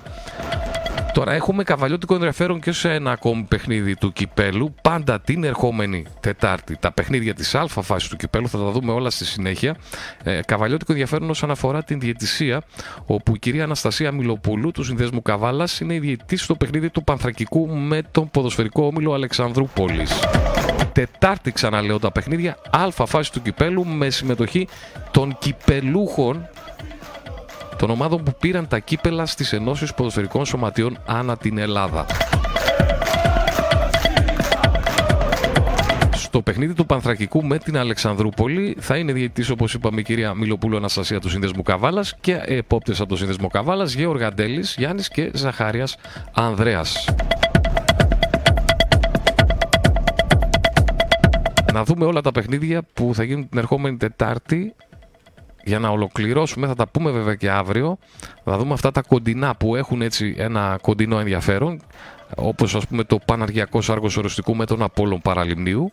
Τώρα έχουμε καβαλιώτικο ενδιαφέρον και σε ένα ακόμη παιχνίδι του κυπέλου. Πάντα την ερχόμενη Τετάρτη. Τα παιχνίδια της Α φάσης του κυπέλου θα τα δούμε όλα στη συνέχεια. Ε, καβαλιώτικο ενδιαφέρον όσον αφορά την διαιτησία, όπου η κυρία Αναστασία Μιλοπούλου του Συνδέσμου Καβάλας είναι η διαιτητή στο παιχνίδι του Πανθρακικού με τον ποδοσφαιρικό όμιλο Αλεξανδρούπολης. Τετάρτη ξαναλέω τα παιχνίδια Α φάσης του κυπέλου με συμμετοχή των κυπελούχων των ομάδων που πήραν τα κύπελα στις ενώσεις ποδοσφαιρικών σωματείων ανά την Ελλάδα. Στο παιχνίδι του Πανθρακικού με την Αλεξανδρούπολη θα είναι διαιτητής όπως είπαμε η κυρία Μιλοπούλου Αναστασία του Σύνδεσμου Καβάλας και επόπτες από το Σύνδεσμο Καβάλας Γεώργα Αντέλης, Γιάννης και Ζαχάριας Ανδρέας. Να δούμε όλα τα παιχνίδια που θα γίνουν την ερχόμενη Τετάρτη για να ολοκληρώσουμε, θα τα πούμε βέβαια και αύριο, θα δούμε αυτά τα κοντινά που έχουν έτσι ένα κοντινό ενδιαφέρον, όπως ας πούμε το Παναργιακό Άργος Οριστικού με τον Απόλλων Παραλιμνίου,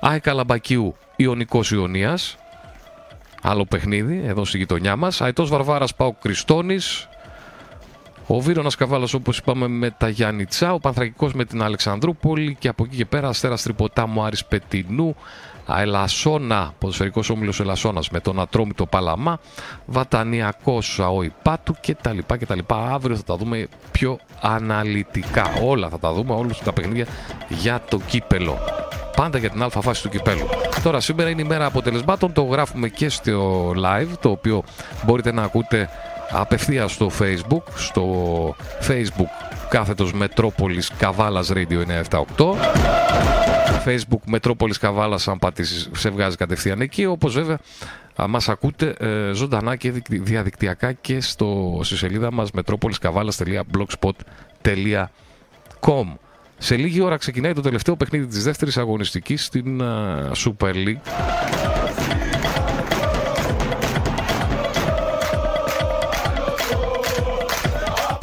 Άι Καλαμπακίου Ιωνικός Ιωνίας, άλλο παιχνίδι εδώ στη γειτονιά μας, Αετός Βαρβάρας Πάου Κριστόνης, Ο Βίρονας Καβάλας, όπως είπαμε, με τα Γιάννη Τσά. Ο Πανθρακικός με την Αλεξανδρούπολη. Και από εκεί και πέρα, Αστέρας Τρυποτά μου Άρης Πετινού. Ελασσόνα, ποδοσφαιρικός όμιλος Ελασσόνας με τον Ατρόμητο Παλαμά. Βατανιακός Αόη Πάτου κτλ. κτλ. Αύριο θα τα δούμε πιο αναλυτικά. Όλα θα τα δούμε, όλα τα παιχνίδια για το κύπελο. Πάντα για την αλφα φάση του κυπέλου. Τώρα σήμερα είναι η μέρα αποτελεσμάτων. Το γράφουμε και στο live, το οποίο μπορείτε να ακούτε απευθείας στο facebook, στο facebook κάθετος Μετρόπολης Καβάλας Radio 978 Facebook Μετρόπολης Καβάλας αν πατήσεις σε βγάζει κατευθείαν εκεί. Όπως βέβαια μας ακούτε ε, ζωντανά και διαδικτυακά και στο, στη σελίδα μας metropoliskavalas.blogspot.com Σε λίγη ώρα ξεκινάει το τελευταίο παιχνίδι της δεύτερης αγωνιστικής στην uh, Super League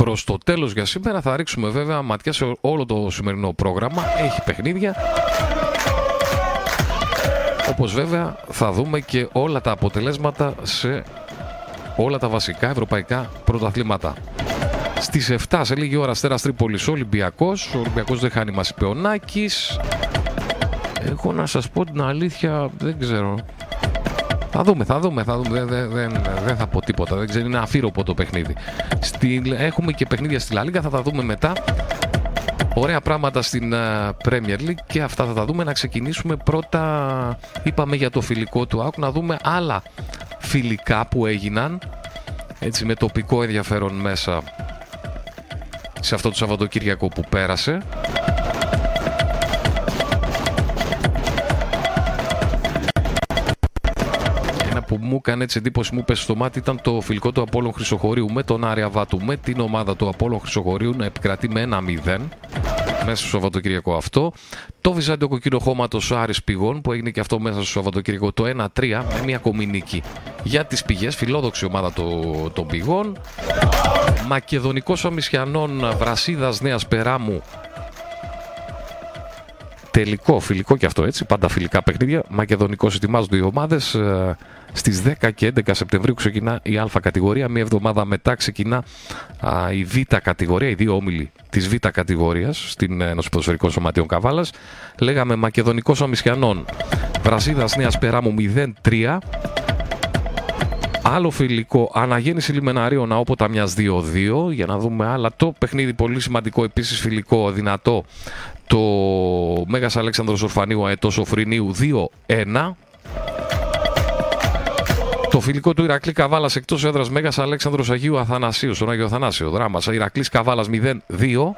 Προ το τέλος για σήμερα θα ρίξουμε βέβαια ματιά σε όλο το σημερινό πρόγραμμα. Έχει παιχνίδια. Όπως βέβαια θα δούμε και όλα τα αποτελέσματα σε όλα τα βασικά ευρωπαϊκά πρωταθλήματα. Στις 7 σε λίγη ώρα Αστέρας Τρίπολης Ολυμπιακός. Ο Ολυμπιακός δεν χάνει μας είπε ο Νάκης. Εγώ να σας πω την αλήθεια δεν ξέρω. Θα δούμε, θα δούμε, θα δούμε. Δεν, δεν, δεν θα πω τίποτα. Δεν ξέρω, είναι αφήρωπο το παιχνίδι. Στη, έχουμε και παιχνίδια στη Λαλίγκα, θα τα δούμε μετά. Ωραία πράγματα στην uh, Premier League και αυτά θα τα δούμε. Να ξεκινήσουμε πρώτα, είπαμε για το φιλικό του ΑΚ, να δούμε άλλα φιλικά που έγιναν έτσι με τοπικό ενδιαφέρον μέσα σε αυτό το Σαββατοκύριακο που πέρασε. Μου έκανε έτσι εντύπωση, μου πέσει στο μάτι ήταν το φιλικό του Απόλλων Χρυσοχωρίου με τον Άρια Βάτου, με την ομάδα του Απόλλων Χρυσοχωρίου να επικρατεί με ένα 0 μέσα στο Σαββατοκύριακο αυτό. Το Βυζάντιο Κοκκίνο Χώματος Άρης Πηγών που έγινε και αυτό μέσα στο Σαββατοκύριακο το 1-3 με μια κομινίκη για τις πηγές. Φιλόδοξη ομάδα των πηγών. Μακεδονικός Αμυσιανών Βρασίδας Νέας Περάμου τελικό φιλικό και αυτό έτσι, πάντα φιλικά παιχνίδια. Μακεδονικός ετοιμάζονται οι ομάδες. Ε, Στις 10 και 11 Σεπτεμβρίου ξεκινά η Α κατηγορία. Μία εβδομάδα μετά ξεκινά α, η Β κατηγορία, οι δύο όμιλοι της Β κατηγορίας στην Ένωση Ποδοσφαιρικών Σωματείων Καβάλας. Λέγαμε Μακεδονικός Αμυσιανών. Βραζίδας Νέας Περάμου 0-3. Άλλο φιλικό, αναγέννηση λιμεναρίων όποτα μια 2-2. Για να δούμε άλλα. Το παιχνίδι πολύ σημαντικό, επίσης φιλικό, δυνατό. Το Μέγας Αλέξανδρος Ορφανίου Αετός Οφρινίου 2-1. Το φιλικό του Ηρακλή Καβάλας εκτός έδρας Μέγας Αλέξανδρος Αγίου Αθανασίου, στον Άγιο Αθανάσιο. Δράμας. Ηρακλής Καβάλας 0-2.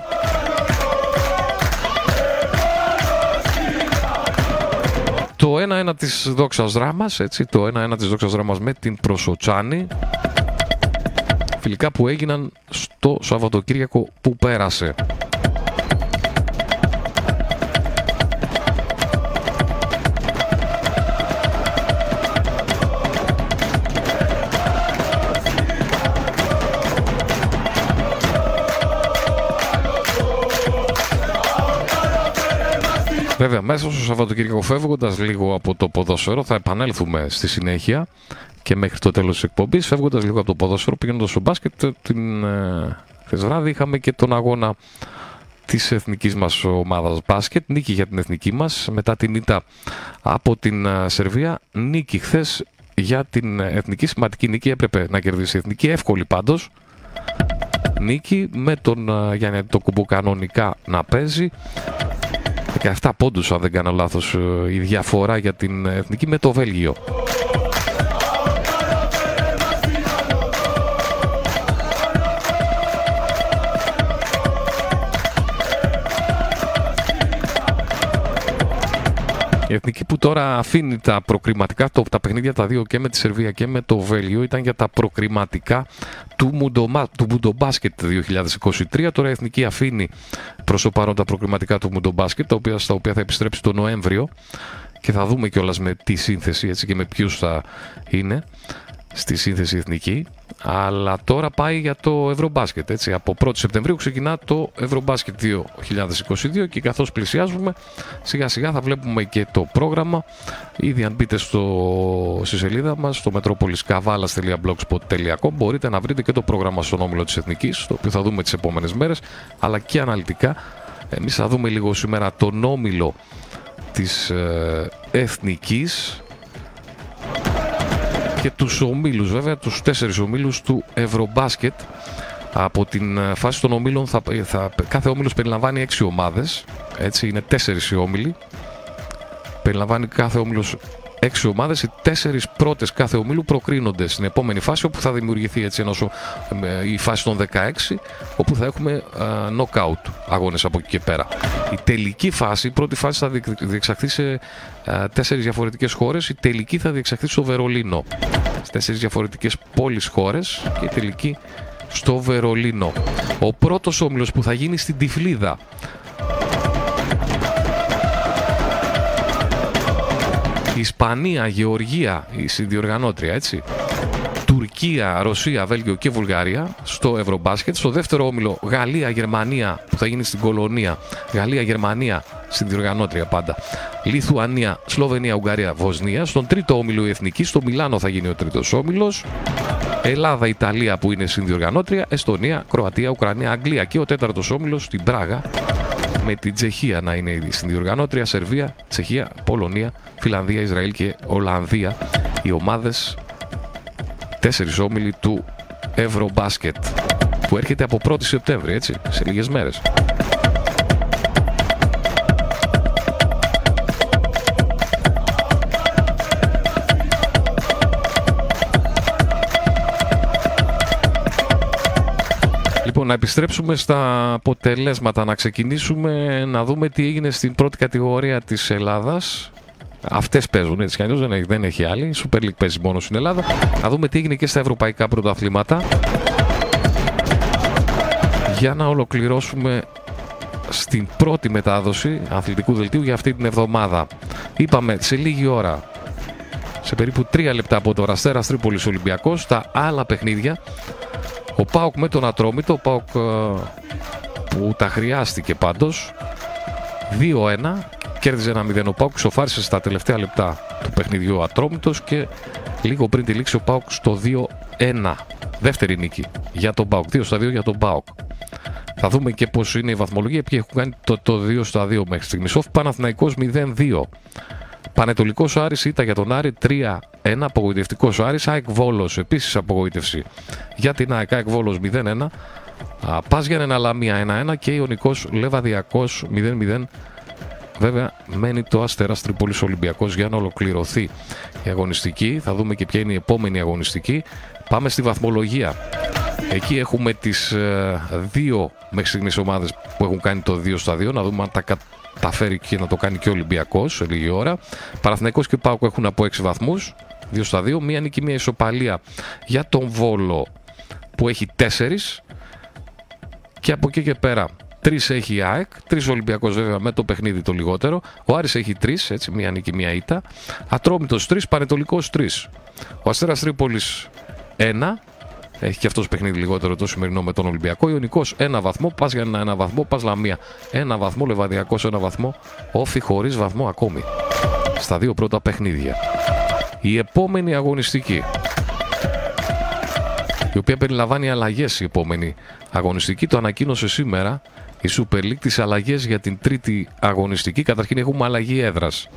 Το 1-1 της Δόξας Δράμας, έτσι, το 1-1 της Δόξας Δράμας με την Προσοτσάνη. Φιλικά που έγιναν στο Σαββατοκύριακο που πέρασε. Βέβαια, μέσα στο Σαββατοκύριακο φεύγοντας λίγο από το ποδόσφαιρο, θα επανέλθουμε στη συνέχεια και μέχρι το τέλος της εκπομπής. Φεύγοντας λίγο από το ποδόσφαιρο, πηγαίνοντας στο μπάσκετ, την ε, βράδυ είχαμε και τον αγώνα της εθνικής μας ομάδας μπάσκετ. Νίκη για την εθνική μας μετά την ήττα από την ε, Σερβία. Νίκη χθες για την εθνική. Σημαντική νίκη έπρεπε να κερδίσει η εθνική. Εύκολη πάντως. Νίκη με τον ε, Γιάννη το κουμπού κανονικά να παίζει. 17 πόντους αν δεν κάνω λάθος ε, η διαφορά για την εθνική με το Βέλγιο. Η εθνική που τώρα αφήνει τα προκριματικά, το, τα παιχνίδια τα δύο και με τη Σερβία και με το Βέλγιο ήταν για τα προκριματικά του, Μουντομα, του Μουντομπάσκετ 2023. Τώρα η εθνική αφήνει προς το παρόν τα προκριματικά του Μουντομπάσκετ, τα οποία, στα οποία θα επιστρέψει το Νοέμβριο και θα δούμε κιόλας με τι σύνθεση έτσι, και με ποιους θα είναι. στη σύνθεση εθνική. Αλλά τώρα πάει για το Ευρωμπάσκετ. Έτσι. Από 1η Σεπτεμβρίου ξεκινά το Ευρωμπάσκετ 2022 και καθώς πλησιάζουμε σιγά σιγά θα βλέπουμε και το πρόγραμμα. Ήδη αν μπείτε στο, στη σελίδα μας στο metropoliskavalas.blogspot.com μπορείτε να βρείτε και το πρόγραμμα στον όμιλο της Εθνικής, το οποίο θα δούμε τις επόμενες μέρες, αλλά και αναλυτικά. Εμείς θα δούμε λίγο σήμερα τον όμιλο της ε, Εθνικής και τους ομίλους βέβαια, τους τέσσερις ομίλους του Ευρωμπάσκετ. Από την ε, φάση των ομίλων θα, θα, κάθε όμιλος περιλαμβάνει έξι ομάδες. Έτσι είναι τέσσερις οι όμιλοι περιλαμβάνει κάθε όμιλος έξι ομάδες, οι τέσσερις πρώτες κάθε ομίλου προκρίνονται στην επόμενη φάση όπου θα δημιουργηθεί έτσι ένας, ε, η φάση των 16 όπου θα έχουμε uh, knockout αγώνες από εκεί και πέρα. Η τελική φάση, η πρώτη φάση θα διεξαχθεί σε uh, τέσσερις διαφορετικές χώρες, η τελική θα διεξαχθεί στο Βερολίνο. Σε τέσσερις διαφορετικές πόλεις χώρες και η τελική στο Βερολίνο. Ο πρώτος όμιλος που θα γίνει στην Τυφλίδα Ισπανία, Γεωργία, η συνδιοργανώτρια, έτσι. Τουρκία, Ρωσία, Βέλγιο και Βουλγαρία στο Ευρωμπάσκετ. Στο δεύτερο όμιλο Γαλλία, Γερμανία που θα γίνει στην Κολονία. Γαλλία, Γερμανία, συνδιοργανώτρια πάντα. Λιθουανία, Σλοβενία, Ουγγαρία, Βοσνία. Στον τρίτο όμιλο η Εθνική, στο Μιλάνο θα γίνει ο τρίτος όμιλος. Ελλάδα, Ιταλία που είναι συνδιοργανώτρια. Εστονία, Κροατία, Ουκρανία, Αγγλία και ο τέταρτος όμιλος στην Πράγα με την Τσεχία να είναι η συνδιοργανώτρια, Σερβία, Τσεχία, Πολωνία, Φιλανδία, Ισραήλ και Ολλανδία. Οι ομάδες τέσσερις όμιλοι του Ευρωμπάσκετ που έρχεται από 1η Σεπτέμβρη, έτσι, σε λίγες μέρες. Λοιπόν, να επιστρέψουμε στα αποτελέσματα, να ξεκινήσουμε να δούμε τι έγινε στην πρώτη κατηγορία της Ελλάδας. Αυτές παίζουν έτσι κι αλλιώς, δεν, έχει, δεν έχει άλλη. Η Super League παίζει μόνος στην Ελλάδα. Να δούμε τι έγινε και στα ευρωπαϊκά πρωταθλήματα. Για να ολοκληρώσουμε στην πρώτη μετάδοση αθλητικού δελτίου για αυτή την εβδομάδα. Είπαμε σε λίγη ώρα, σε περίπου τρία λεπτά από το Ραστέρας Τρίπολης Ολυμπιακός, τα άλλα παιχνίδια ο Πάοκ με τον Ατρόμητο, ο Πάοκ ε, που τα χρειάστηκε πάντως. 2-1, κέρδιζε ένα 0 ο Πάοκ, σοφάρισε στα τελευταία λεπτά του παιχνιδιού ο Ατρόμητος και λίγο πριν τη λήξη ο Πάοκ στο 2-1. Δεύτερη νίκη για τον Πάοκ, 2 στα 2 για τον Πάοκ. Θα δούμε και πώς είναι η βαθμολογία. Ποιοι έχουν κάνει το, το 2 στα 2 μέχρι στιγμής. Σοφ Παναθηναϊκός 0-2. Πανετολικός Άρης ήταν για τον Άρη 3-1. Απογοητευτικός Άρης. ΑΕΚ Βόλος επίσης απογοήτευση για την ΑΕΚ. ΑΕΚ Βόλος 0-1. Πας για ένα Λαμία 1-1 και Ιωνικό Λεβαδιακός 0-0. Βέβαια, μένει το Αστέρας Τρίπολης Ολυμπιακός για να ολοκληρωθεί η αγωνιστική. Θα δούμε και ποια είναι η επόμενη αγωνιστική. Πάμε στη βαθμολογία. Εκεί έχουμε τις ε, δύο μέχρι στιγμής ομάδες που έχουν κάνει το 2 στα 2. Να δούμε αν τα τα φέρει και να το κάνει και ο Ολυμπιακός σε λίγη ώρα. Παραθυναϊκός και Πάοκ έχουν από 6 βαθμούς, 2 στα 2. Μία νίκη, μία ισοπαλία για τον Βόλο που έχει 4. Και από εκεί και πέρα Τρεις έχει η ΑΕΚ, τρεις Ολυμπιακός βέβαια με το παιχνίδι το λιγότερο. Ο Άρης έχει τρεις, έτσι, μία νίκη, μία ήττα. Ατρόμητος τρεις, Πανετολικός τρεις. Ο Αστέρας Τρίπολης ένα, έχει και αυτός παιχνίδι λιγότερο το σημερινό με τον Ολυμπιακό. Ιωνικός ένα βαθμό, πας για ένα, ένα βαθμό, πας Λαμία ένα βαθμό, Λεβαδιακός ένα βαθμό, όφη χωρίς βαθμό ακόμη. Στα δύο πρώτα παιχνίδια. Η επόμενη αγωνιστική, η οποία περιλαμβάνει αλλαγές η επόμενη αγωνιστική, το ανακοίνωσε σήμερα η Super League τις αλλαγές για την τρίτη αγωνιστική. Καταρχήν έχουμε αλλαγή έδρας.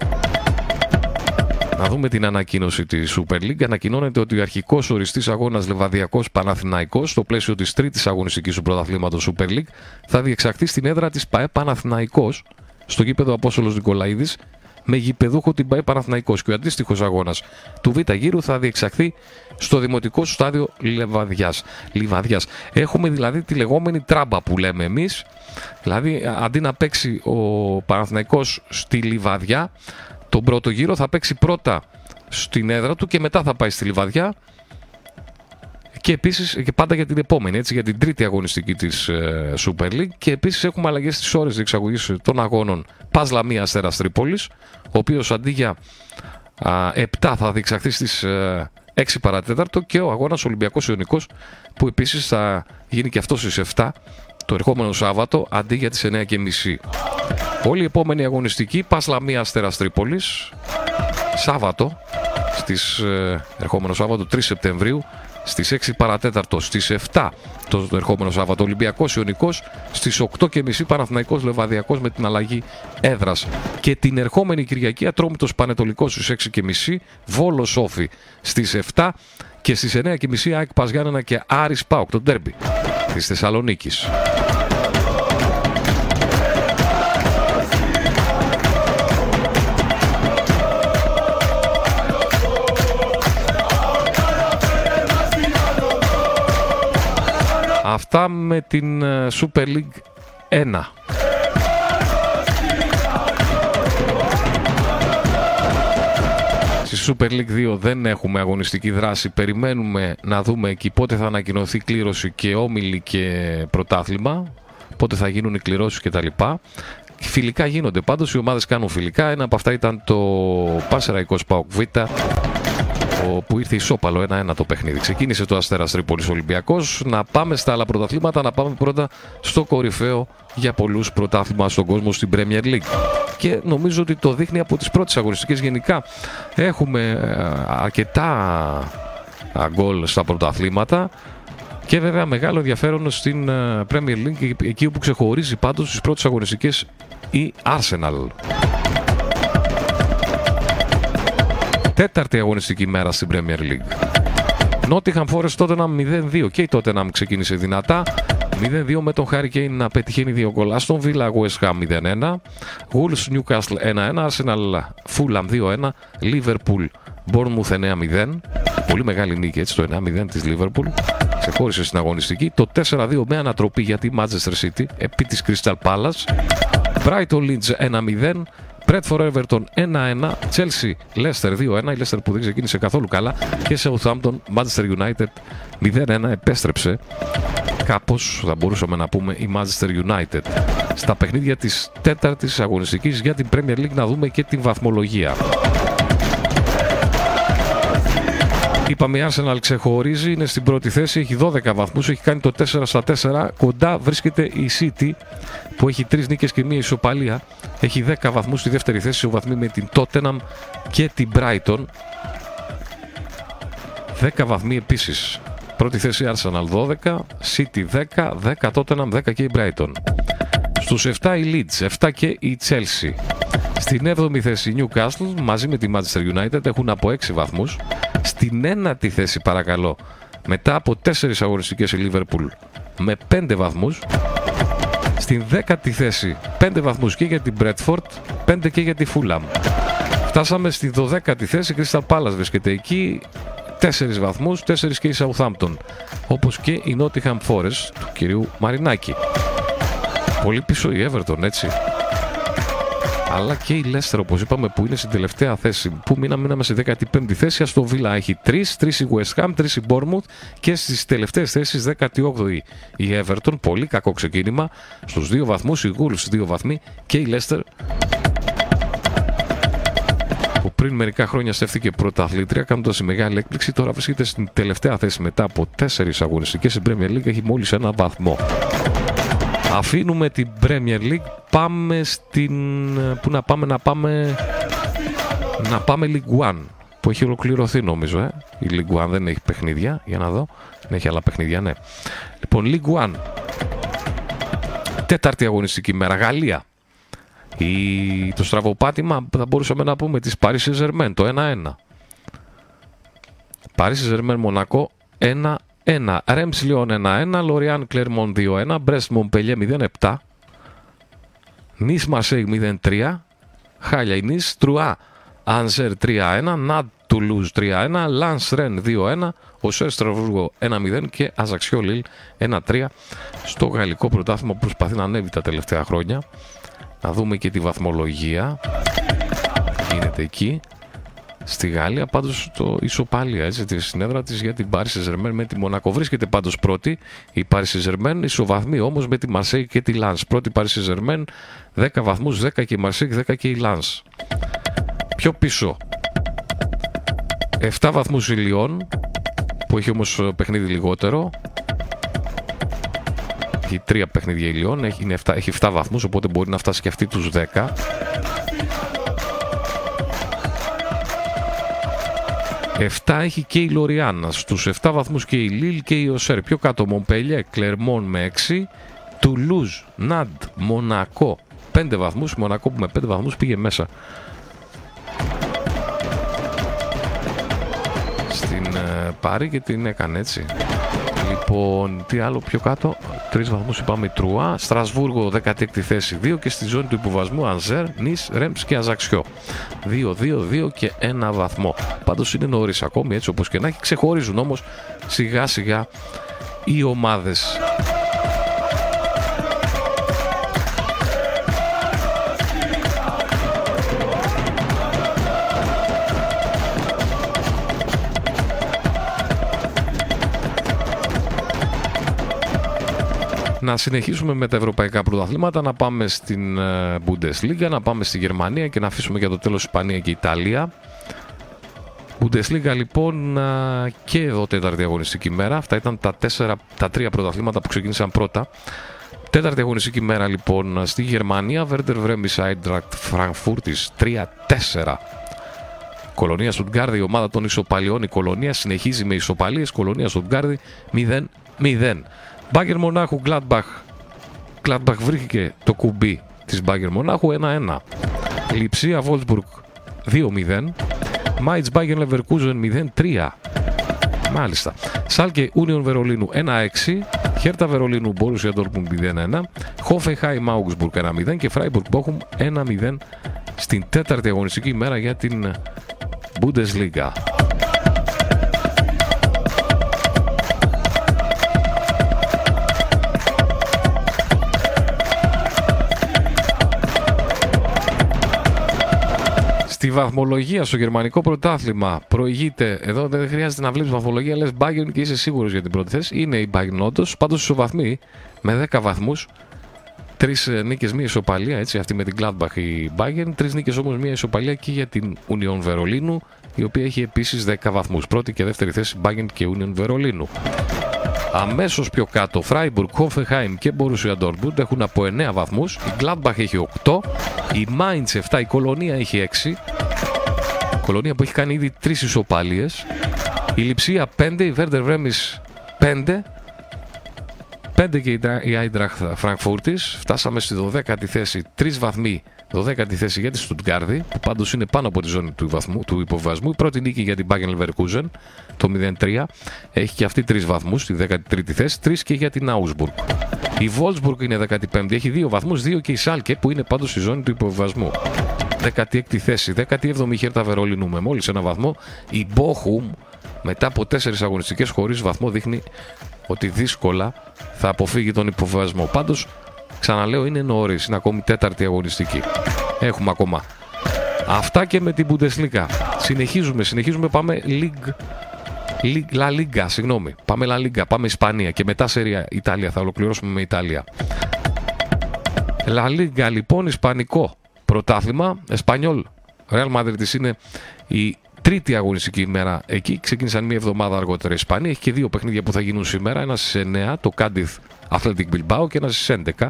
Να δούμε την ανακοίνωση της Super League. Ανακοινώνεται ότι ο αρχικός οριστής αγώνας Λεβαδιακός Παναθηναϊκός, στο πλαίσιο της τρίτης αγωνιστικής του πρωταθλήματος Super League, θα διεξαχθεί στην έδρα της ΠαΕ Παναθηναϊκός, στο γήπεδο Απόστολος Νικολαίδης, με γηπεδούχο την ΠαΕ Παναθηναϊκός και ο αντίστοιχος αγώνας του Β' γύρου θα διεξαχθεί στο δημοτικό στάδιο Λεβαδιάς. Λιβαδιάς. Έχουμε δηλαδή τη λεγόμενη τράμπα που λέμε εμείς. δηλαδή αντί να παίξει ο Παναθηναϊκός στη Λιβαδιά τον πρώτο γύρο θα παίξει πρώτα στην έδρα του και μετά θα πάει στη Λιβαδιά και επίσης και πάντα για την επόμενη, έτσι, για την τρίτη αγωνιστική της ε, Super League. Και επίσης έχουμε αλλαγές στις ώρες διεξαγωγής των αγώνων Πας Λαμία Αστέρας Τρίπολης, ο οποίος αντί για α, 7 θα διεξαχθεί στις 6 παρατέταρτο και ο αγώνας Ολυμπιακός Ιωνικός που επίσης θα γίνει και αυτό στις 7 το ερχόμενο Σάββατο αντί για τις 9.30. Όλη η επόμενη αγωνιστική Πασλαμία Αστέρας Τρίπολης Σάββατο στις ε, ερχόμενο Σάββατο 3 Σεπτεμβρίου στις 6 παρατέταρτο, στις 7 το ερχόμενο Σάββατο Ολυμπιακός Ιωνικός, στις 8.30 Παναθηναϊκός Λεβαδιακός με την αλλαγή έδρας. Και την ερχόμενη Κυριακή Ατρόμητος Πανετολικός στις 6.30 Βόλος Σόφι στις 7 και στις 9.30 ΑΕΚ Παζιάννενα και Άρης Πάουκ, το ντέρμπι της Θεσσαλονίκης. Αυτά με την ε, Super League 1. Στη Super League 2 δεν έχουμε αγωνιστική δράση. Περιμένουμε να δούμε εκεί πότε θα ανακοινωθεί κλήρωση και όμιλη και πρωτάθλημα. Πότε θα γίνουν οι κληρώσεις κτλ. Φιλικά γίνονται πάντως, οι ομάδες κάνουν φιλικά. Ένα από αυτά ήταν το Πάσεραϊκός Πάοκ Β που ήρθε ισόπαλο 1-1 το παιχνίδι. Ξεκίνησε το Αστέρας Τρίπολης Ολυμπιακός. Να πάμε στα άλλα πρωταθλήματα, να πάμε πρώτα στο κορυφαίο για πολλούς πρωτάθλημα στον κόσμο στην Premier League. Και νομίζω ότι το δείχνει από τις πρώτες αγωνιστικές γενικά. Έχουμε ε, αρκετά γκολ στα πρωταθλήματα. Και βέβαια μεγάλο ενδιαφέρον στην ε, Premier League, εκεί όπου ξεχωρίζει πάντως στις πρώτες αγωνιστικές η Arsenal τέταρτη αγωνιστική μέρα στην Premier League. Νότιχαμ Forest τότε να 0-2 και τότε να ξεκίνησε δυνατά. 0-2 με τον Χάρη Κέιν να πετυχαίνει δύο γκολ. Στον Βίλα West 0-1. Wolves Newcastle 1-1. Arsenal Fulham 2-1. Liverpool Bournemouth 9-0. Πολύ μεγάλη νίκη έτσι το 9-0 της Liverpool. Ξεχώρισε στην αγωνιστική. Το 4-2 με ανατροπή για τη Manchester City επί της Crystal Palace. Brighton Leeds Bradford Everton 1-1, Chelsea Leicester 2-1, η Leicester που δεν ξεκίνησε καθόλου καλά και Southampton Manchester United 0-1 επέστρεψε κάπως θα μπορούσαμε να πούμε η Manchester United στα παιχνίδια της τέταρτης αγωνιστικής για την Premier League να δούμε και την βαθμολογία. Είπαμε η Arsenal ξεχωρίζει, είναι στην πρώτη θέση, έχει 12 βαθμούς, έχει κάνει το 4 στα 4. Κοντά βρίσκεται η City που έχει 3 νίκες και μία ισοπαλία. Έχει 10 βαθμούς στη δεύτερη θέση, ο βαθμοί με την Tottenham και την Brighton. 10 βαθμοί επίσης. Πρώτη θέση Arsenal 12, City 10, 10 Tottenham, 10 και η Brighton. Στους 7 η Leeds, 7 και η Chelsea. Στην 7η θέση η Newcastle μαζί με τη Manchester United έχουν από 6 βαθμούς. Στην 1η θέση παρακαλώ μετά από 4 αγωνιστικές η Liverpool με 5 βαθμούς. Στην 10η θέση 5 βαθμούς και για την Bradford, 5 και για τη Fulham. Φτάσαμε στη 12η θέση, Crystal Palace βρίσκεται εκεί, 4 βαθμούς, 4 και η Southampton. Όπως και η Nottingham Forest του κυρίου Μαρινάκη. Πολύ πίσω η Everton, έτσι αλλά και η Leicester, όπως είπαμε, που είναι στην τελευταία θέση. Που μήνα μείναμε στη 15η θέση. Α το Villa έχει 3, 3 η West Ham, 3 η Bournemouth και στις τελευταίες θέσεις 18η η Everton. Πολύ κακό ξεκίνημα. Στους δύο βαθμούς η Wolves 2 βαθμοί και η Leicester που πριν μερικά χρόνια στέφθηκε πρωταθλήτρια, κάνοντας μεγάλη έκπληξη. Τώρα βρίσκεται στην τελευταία θέση μετά από τέσσερις αγωνιστικές στην Premier League. Έχει μόλις ένα βαθμό. Αφήνουμε την Premier League, πάμε στην... Πού να πάμε, να πάμε... Να πάμε League One, που έχει ολοκληρωθεί νομίζω, ε. Η League One δεν έχει παιχνίδια, για να δω. Δεν έχει άλλα παιχνίδια, ναι. Λοιπόν, League One. Τέταρτη αγωνιστική μέρα, Γαλλία. Η... Το στραβοπάτημα θα μπορούσαμε να πούμε της Paris Saint-Germain, το 1-1. Paris Saint-Germain Μονακό 1 1. Ρέμς Λιόν 1-1. Λοριάν Κλερμόν 2-1. Μπρέστ Μομπελιέ 0-7. Νις Μασέγ 0-3. Χάλια η Νις. Τρουά Ανζέρ 3-1. Νατ Τουλούζ 3-1. Λανς Ρεν 2-1. Ο Σέρ Στραβούργο 1-0 και Αζαξιό Λίλ 1-3 στο γαλλικό πρωτάθλημα που προσπαθεί να ανέβει τα τελευταία χρόνια. Να δούμε και τη βαθμολογία. Γίνεται εκεί στη Γαλλία. Πάντως το ισοπάλια έτσι, τη συνέδρα της για την Πάρη Σεζερμέν με τη Μονακό. Βρίσκεται πάντως πρώτη η Πάρη Σεζερμέν, ισοβαθμή όμως με τη Μαρσέη και τη Λαν. Πρώτη Πάρη Σεζερμέν, 10 βαθμούς, 10 και η Μαρσέη, 10 και η Λαν. Πιο πίσω 7 βαθμούς η Λιόν, που έχει όμως ε, παιχνίδι λιγότερο. Έχει τρία παιχνίδια η Λιόν, έχει, είναι 7, έχει 7 βαθμούς, οπότε μπορεί να φτάσει και αυτή τους 10. 7 έχει και η Λοριάννα. Στους 7 βαθμούς και η Λίλ και η Οσέρ. Πιο κάτω Μομπελιέ, Κλερμόν με 6. Τουλούζ, Ναντ, Μονακό. 5 βαθμούς. Μονακό που με 5 βαθμούς πήγε μέσα. Στην ε, Πάρη και την έκανε έτσι. Λοιπόν, τι άλλο πιο κάτω. Τρεις βαθμούς είπαμε Τρουά. Στρασβούργο 16η θέση 2 και στη ζώνη του υποβασμού Ανζέρ, Νη, Ρέμψ και Αζαξιό. 2-2-2 και ένα βαθμό. Πάντως είναι νωρίς ακόμη έτσι όπως και να έχει. Ξεχωρίζουν όμως σιγά σιγά οι ομάδες. Να συνεχίσουμε με τα ευρωπαϊκά πρωταθλήματα, να πάμε στην ε, Bundesliga, να πάμε στη Γερμανία και να αφήσουμε για το τέλος Ισπανία και Ιταλία. Bundesliga λοιπόν και εδώ τέταρτη αγωνιστική μέρα. Αυτά ήταν τα, τέσσερα, τα τρία πρωταθλήματα που ξεκίνησαν πρώτα. Τέταρτη αγωνιστική μέρα λοιπόν στη Γερμανία. Werder Bremen Eintracht Frankfurt 3-4. Κολονία Στουτγκάρδη, η ομάδα των ισοπαλιών. Η Κολονία συνεχίζει με ισοπαλίες. Κολονία Στουτγκάρδη 0-0. Μπάγκερ Μονάχου, Gladbach. Gladbach βρήκε το κουμπί της Μπάγκερ Μονάχου 1-1. Λιψία Βόλσμπουργκ 2-0. Μάιτς Μπάγκερ Λεβερκούζεν 0-3. Μάλιστα. Σάλκε Ούνιον Βερολίνου 1-6. Χέρτα Βερολίνου Μπόρουσια Ντόρκμουντ 0-1. Χόφεχάιμ Augsburg 1-0 και Φράιμπουργκ Μπόχουμ 1-0 στην τέταρτη αγωνιστική ημέρα για την Bundesliga. Στη βαθμολογία στο γερμανικό πρωτάθλημα προηγείται, εδώ δεν χρειάζεται να βλέπεις βαθμολογία, λες Bayern και είσαι σίγουρος για την πρώτη θέση. Είναι η Bayern όντως, πάντως ισοβαθμοί με 10 βαθμούς. Τρεις ε, νίκες, μία ισοπαλία, έτσι, αυτή με την Gladbach η Bayern. Τρεις νίκες όμως, μία ισοπαλία και για την Union Βερολίνου, η οποία έχει επίσης 10 βαθμούς. Πρώτη και δεύτερη θέση Bayern και Union Βερολίνου. Αμέσως πιο κάτω, Freiburg, Hoffenheim και Borussia Dortmund έχουν από 9 βαθμούς. Η Gladbach έχει 8, η Mainz 7, η Κολονία έχει 6. Η Κολονία που έχει κάνει ήδη 3 ισοπαλίες. Η Λιψία 5, η Werder Bremen 5. 5 και η Eintracht Frankfurt. Φτάσαμε στη 12η θέση, 3 βαθμοί 12η θέση για τη Στουτγκάρδη, που πάντως είναι πάνω από τη ζώνη του, βαθμού, του υποβασμού. Η πρώτη νίκη για την Bayern Leverkusen, το 0-3. Έχει και αυτή τρεις βαθμούς, στη 13η θέση. Τρεις και για την Augsburg. Η Wolfsburg είναι 15η, έχει δύο βαθμούς, δύο και η Σάλκε που είναι πάντως στη ζώνη του υποβασμού. 16η θέση, 17η η Χέρτα Βερολίνου με μόλις ένα βαθμό. Η Bochum μετά από τέσσερις αγωνιστικές χωρίς βαθμό δείχνει ότι δύσκολα θα αποφύγει τον υποβασμό. Πάντως Ξαναλέω, είναι νωρίς. Είναι ακόμη τέταρτη αγωνιστική. Έχουμε ακόμα. Αυτά και με την Bundesliga. Συνεχίζουμε, συνεχίζουμε. Πάμε League. League La Liga, συγγνώμη. Πάμε La Liga, πάμε Ισπανία και μετά Σερία Ιταλία. Θα ολοκληρώσουμε με Ιταλία. La Liga λοιπόν, Ισπανικό πρωτάθλημα. Εσπανιόλ. Real Madrid είναι η τρίτη αγωνιστική ημέρα εκεί. Ξεκίνησαν μία εβδομάδα αργότερα η Ισπανία. Έχει και δύο παιχνίδια που θα γίνουν σήμερα. Ένα στις 9, το Cádiz Athletic Bilbao και ένα στις 11,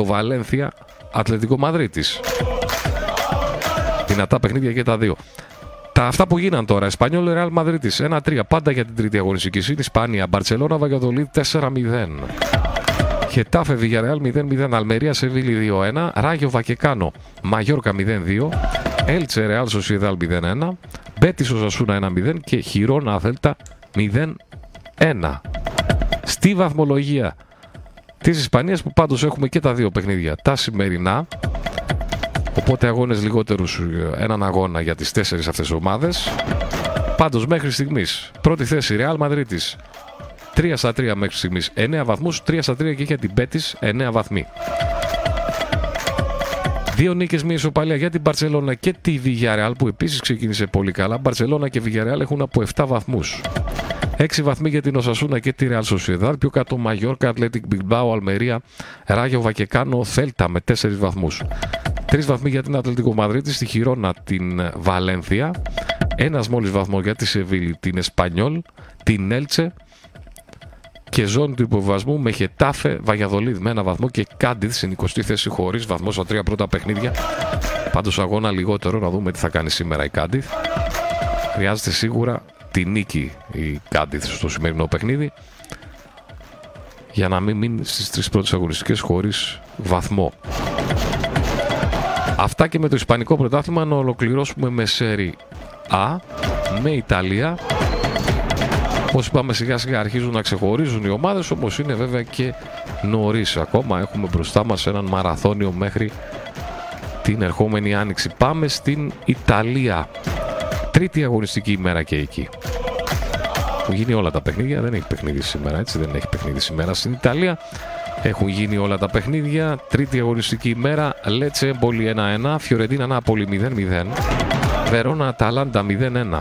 το Βαλένθια Ατλετικό Μαδρίτης. Δυνατά παιχνίδια και τα δύο. Τα αυτά που γίναν τώρα. Εσπανιόλ Ρεάλ Μαδρίτη 1-3. Πάντα για την τρίτη αγωνιστική. Στην Ισπανία. Μπαρσελόνα Βαγιαδολίδ 4-0. Χετάφε Βιγιαρεάλ 0-0. Αλμερία Σεβίλη 2-1. Ράγιο Βακεκάνο Μαγιόρκα 0-2. Έλτσε Ρεάλ Σοσιεδάλ 0-1. Μπέτη Σασούνα 1-0. Και Χιρόνα Άθελτα 0-1. Στη βαθμολογία της Ισπανίας που πάντως έχουμε και τα δύο παιχνίδια τα σημερινά. Οπότε αγώνες λιγότερους, έναν αγώνα για τις τέσσερις αυτές ομάδες. Πάντως μέχρι στιγμής πρώτη θέση Real Madrid 3 στα 3 μέχρι στιγμής 9 βαθμούς, 3 στα 3 και για την Πέτη 9 βαθμοί. Δύο νίκες, μία ισοπαλία για την Μπαρσελόνα και τη Villarreal που επίσης ξεκίνησε πολύ καλά. Μπαρσελόνα και Villarreal έχουν από 7 βαθμούς. 6 βαθμοί για την Οσασούνα και τη Real Sociedad. Πιο κάτω Μαγιόρκα, Athletic Bilbao, Αλμερία, Ράγιο Βακεκάνο, Θέλτα με 4 βαθμούς. 3 βαθμοί για την Ατλαντικό Μαδρίτη, στη Χιρόνα την Βαλένθια. Ένας μόλις βαθμό για τη Σεβίλη, την Εσπανιόλ, την Έλτσε και ζώνη του υποβασμού με Χετάφε, Βαγιαδολίδ με ένα βαθμό και Κάντιθ στην 20η θέση χωρίς βαθμός στα τρία πρώτα παιχνίδια. Πάντως αγώνα λιγότερο να δούμε τι θα κάνει σήμερα η Κάντιθ. Χρειάζεται σίγουρα τη νίκη η Κάντιθ στο σημερινό παιχνίδι για να μην μείνει στις τρεις πρώτες αγωνιστικές χωρίς βαθμό. Αυτά και με το Ισπανικό πρωτάθλημα να ολοκληρώσουμε με σέρι Α, με Ιταλία. Όπως είπαμε σιγά σιγά αρχίζουν να ξεχωρίζουν οι ομάδες, όπως είναι βέβαια και νωρίς ακόμα. Έχουμε μπροστά μας έναν μαραθώνιο μέχρι την ερχόμενη άνοιξη. Πάμε στην Ιταλία. Τρίτη αγωνιστική ημέρα και εκεί. Έχουν γίνει όλα τα παιχνίδια, δεν έχει παιχνίδι σήμερα, έτσι δεν έχει παιχνίδι σήμερα στην Ιταλία. Έχουν γίνει όλα τα παιχνίδια. Τρίτη αγωνιστική ημέρα. Λέτσε Εμπολή 1-1. Φιωρεντίνα Νάπολη 0-0. Βερόνα Αταλάντα 0-1.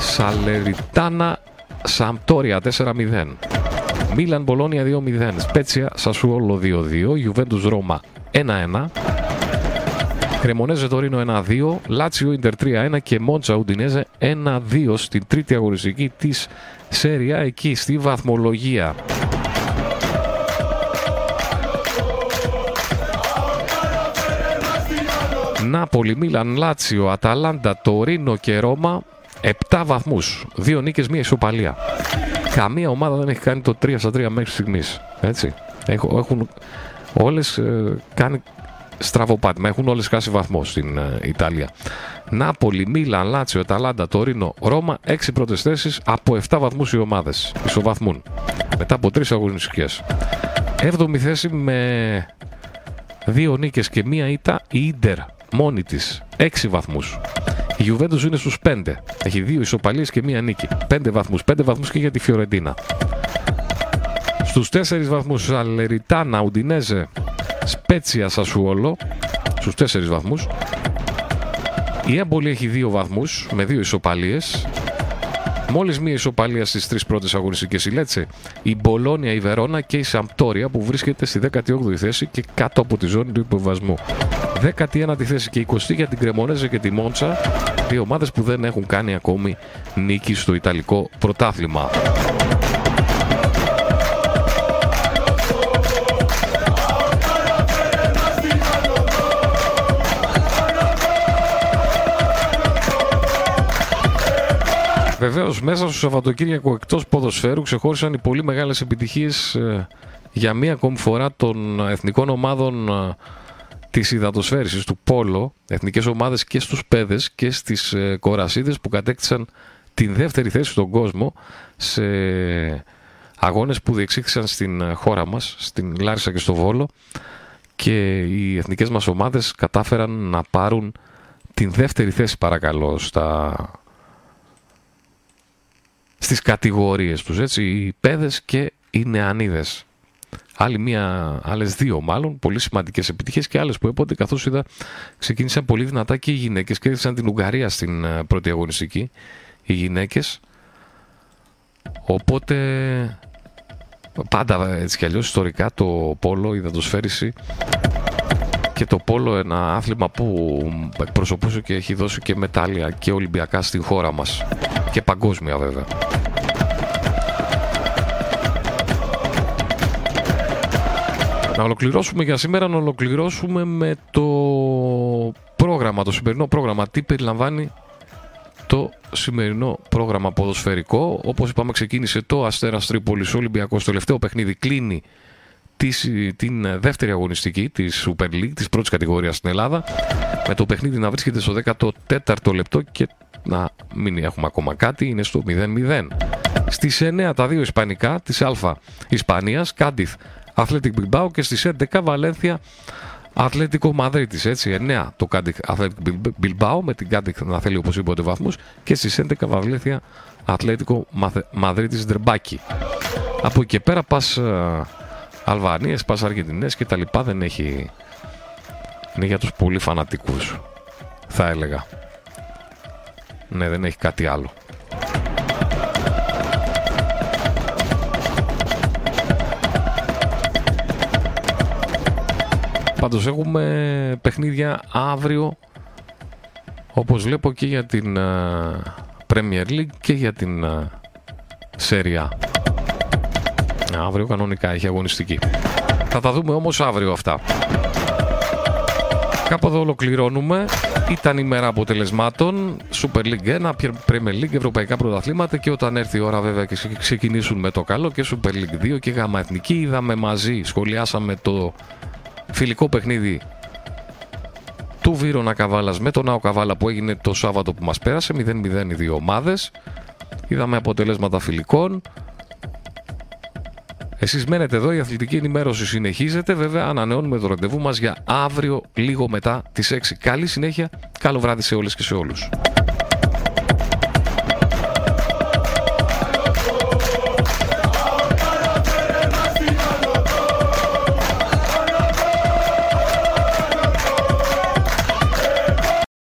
Σαλεριτάνα Σαμπτόρια 4-0. Μίλαν Μπολόνια 2-0. Σπέτσια Σασουόλο 2-2. Ιουβέντους Ρώμα 1-1. Κρεμονέζε Τωρίνο 1-2. Λάτσιο Ιντερ 3-1 και Μόντσα Ουντινέζε 1-2 στην τρίτη αγωνιστική της Σέρια εκεί στη βαθμολογία. Νάπολη, Μίλαν, Λάτσιο, Αταλάντα, Τωρίνο και Ρώμα 7 βαθμούς. Δύο νίκες, μία ισοπαλία. Καμία ομάδα δεν έχει κάνει το 3 στα 3 μέχρι στιγμής. Έτσι. Έχουν όλες ε, κάνει στραβοπάτημα. Έχουν όλες χάσει βαθμό στην ε, Ιταλία. Νάπολη, Μίλαν, Λάτσιο, Αταλάντα, Τωρίνο, Ρώμα. 6 πρώτες θέσεις από 7 βαθμούς οι ομάδες. Ισοβαθμούν. Μετά από 3 αγωνιστικές. 7η θέση με δύο νίκες και μία ήττα η Ίντερ μόνη της 6 βαθμούς. Η Γιουβέντο είναι στους 5. Έχει δύο ισοπαλίες και μία νίκη. 5 βαθμούς. 5 βαθμούς και για τη Φιωρεντίνα. Στους 4 βαθμούς Σαλεριτάνα, Ουντινέζε, Σπέτσια, Σασουόλο. Στους 4 βαθμούς. Η Έμπολη έχει 2 βαθμούς με δύο ισοπαλίες. Μόλις μία ισοπαλία στις τρεις πρώτες αγωνιστικές η Λέτσε, η Μπολόνια, η Βερόνα και η Σαμπτόρια που βρίσκεται στη 18η θέση και κάτω από τη ζώνη του υποβασμού. 19η θέση και 20η για την Κρεμονέζε και τη Μόντσα, δύο ομάδες που δεν έχουν κάνει ακόμη νίκη στο Ιταλικό πρωτάθλημα. Βεβαίως, μέσα στο Σαββατοκύριακο εκτός ποδοσφαίρου ξεχώρισαν οι πολύ μεγάλες επιτυχίες ε, για μία ακόμη φορά των εθνικών ομάδων ε, της υδατοσφαίρησης του Πόλο, εθνικές ομάδες και στους παιδες και στις ε, κορασίδες που κατέκτησαν την δεύτερη θέση στον κόσμο σε αγώνες που διεξήχθησαν στην ε, χώρα μας, στην Λάρισα και στο Βόλο. Και οι εθνικές μας ομάδες κατάφεραν να πάρουν την δεύτερη θέση παρακαλώ στα... στις κατηγορίες τους, έτσι, οι παιδες και οι νεανίδες. Άλλη μία, άλλες δύο μάλλον, πολύ σημαντικές επιτυχίες και άλλες που έπονται καθώς είδα ξεκίνησαν πολύ δυνατά και οι γυναίκες και έδειξαν την Ουγγαρία στην ε, πρώτη αγωνιστική οι γυναίκες. Οπότε πάντα έτσι κι αλλιώς ιστορικά το πόλο, η δαντοσφαίριση και το πόλο ένα άθλημα που εκπροσωπούσε και έχει δώσει και μετάλλια και ολυμπιακά στην χώρα μας και παγκόσμια βέβαια. Να ολοκληρώσουμε για σήμερα, να ολοκληρώσουμε με το πρόγραμμα, το σημερινό πρόγραμμα. Τι περιλαμβάνει το σημερινό πρόγραμμα ποδοσφαιρικό. Όπως είπαμε ξεκίνησε το Αστέρας Τρίπολης Ολυμπιακός. Το τελευταίο παιχνίδι κλείνει την δεύτερη αγωνιστική της Super League, της πρώτης κατηγορίας στην Ελλάδα. Με το παιχνίδι να βρίσκεται στο 14ο λεπτό και να μην έχουμε ακόμα κάτι, είναι στο 0-0. Στις 9 τα δύο ισπανικά της Α Ισπανίας, Κάντιθ Αθλέτικ Μπιλμπάο και στις 11 Βαλένθια Ατλέτικο Μαδρίτης, έτσι, 9 το Κάντιθ Αθλέτικ Μπιλμπάο με την Κάντιθ να θέλει οπωσδήποτε βαθμούς και στις 11 Βαλένθια Ατλέτικο Μαδρίτης Δερμπάκη. Από εκεί και πέρα πας uh, Αλβανίες, πας Αργεντινές και τα λοιπά δεν έχει... Είναι για τους πολύ φανατικούς, θα έλεγα. Ναι, δεν έχει κάτι άλλο. Πάντως έχουμε παιχνίδια αύριο Όπως βλέπω και για την Premier League και για την Serie A. Αύριο κανονικά έχει αγωνιστική. Θα τα δούμε όμως αύριο αυτά. Κάπου εδώ ολοκληρώνουμε. Ήταν η μέρα αποτελεσμάτων. Super League 1, Premier League, Ευρωπαϊκά Πρωταθλήματα και όταν έρθει η ώρα βέβαια και ξεκινήσουν με το καλό και Super League 2 και Γάμα Εθνική. Είδαμε μαζί, σχολιάσαμε το φιλικό παιχνίδι του Βύρονα Καβάλας με τον Νάο Καβάλα που έγινε το Σάββατο που μας πέρασε, 0-0 οι δύο ομάδες. Είδαμε αποτελέσματα φιλικών. Εσείς μένετε εδώ, η αθλητική ενημέρωση συνεχίζεται. Βέβαια, ανανεώνουμε το ραντεβού μας για αύριο λίγο μετά τις 6. Καλή συνέχεια, καλό βράδυ σε όλες και σε όλους.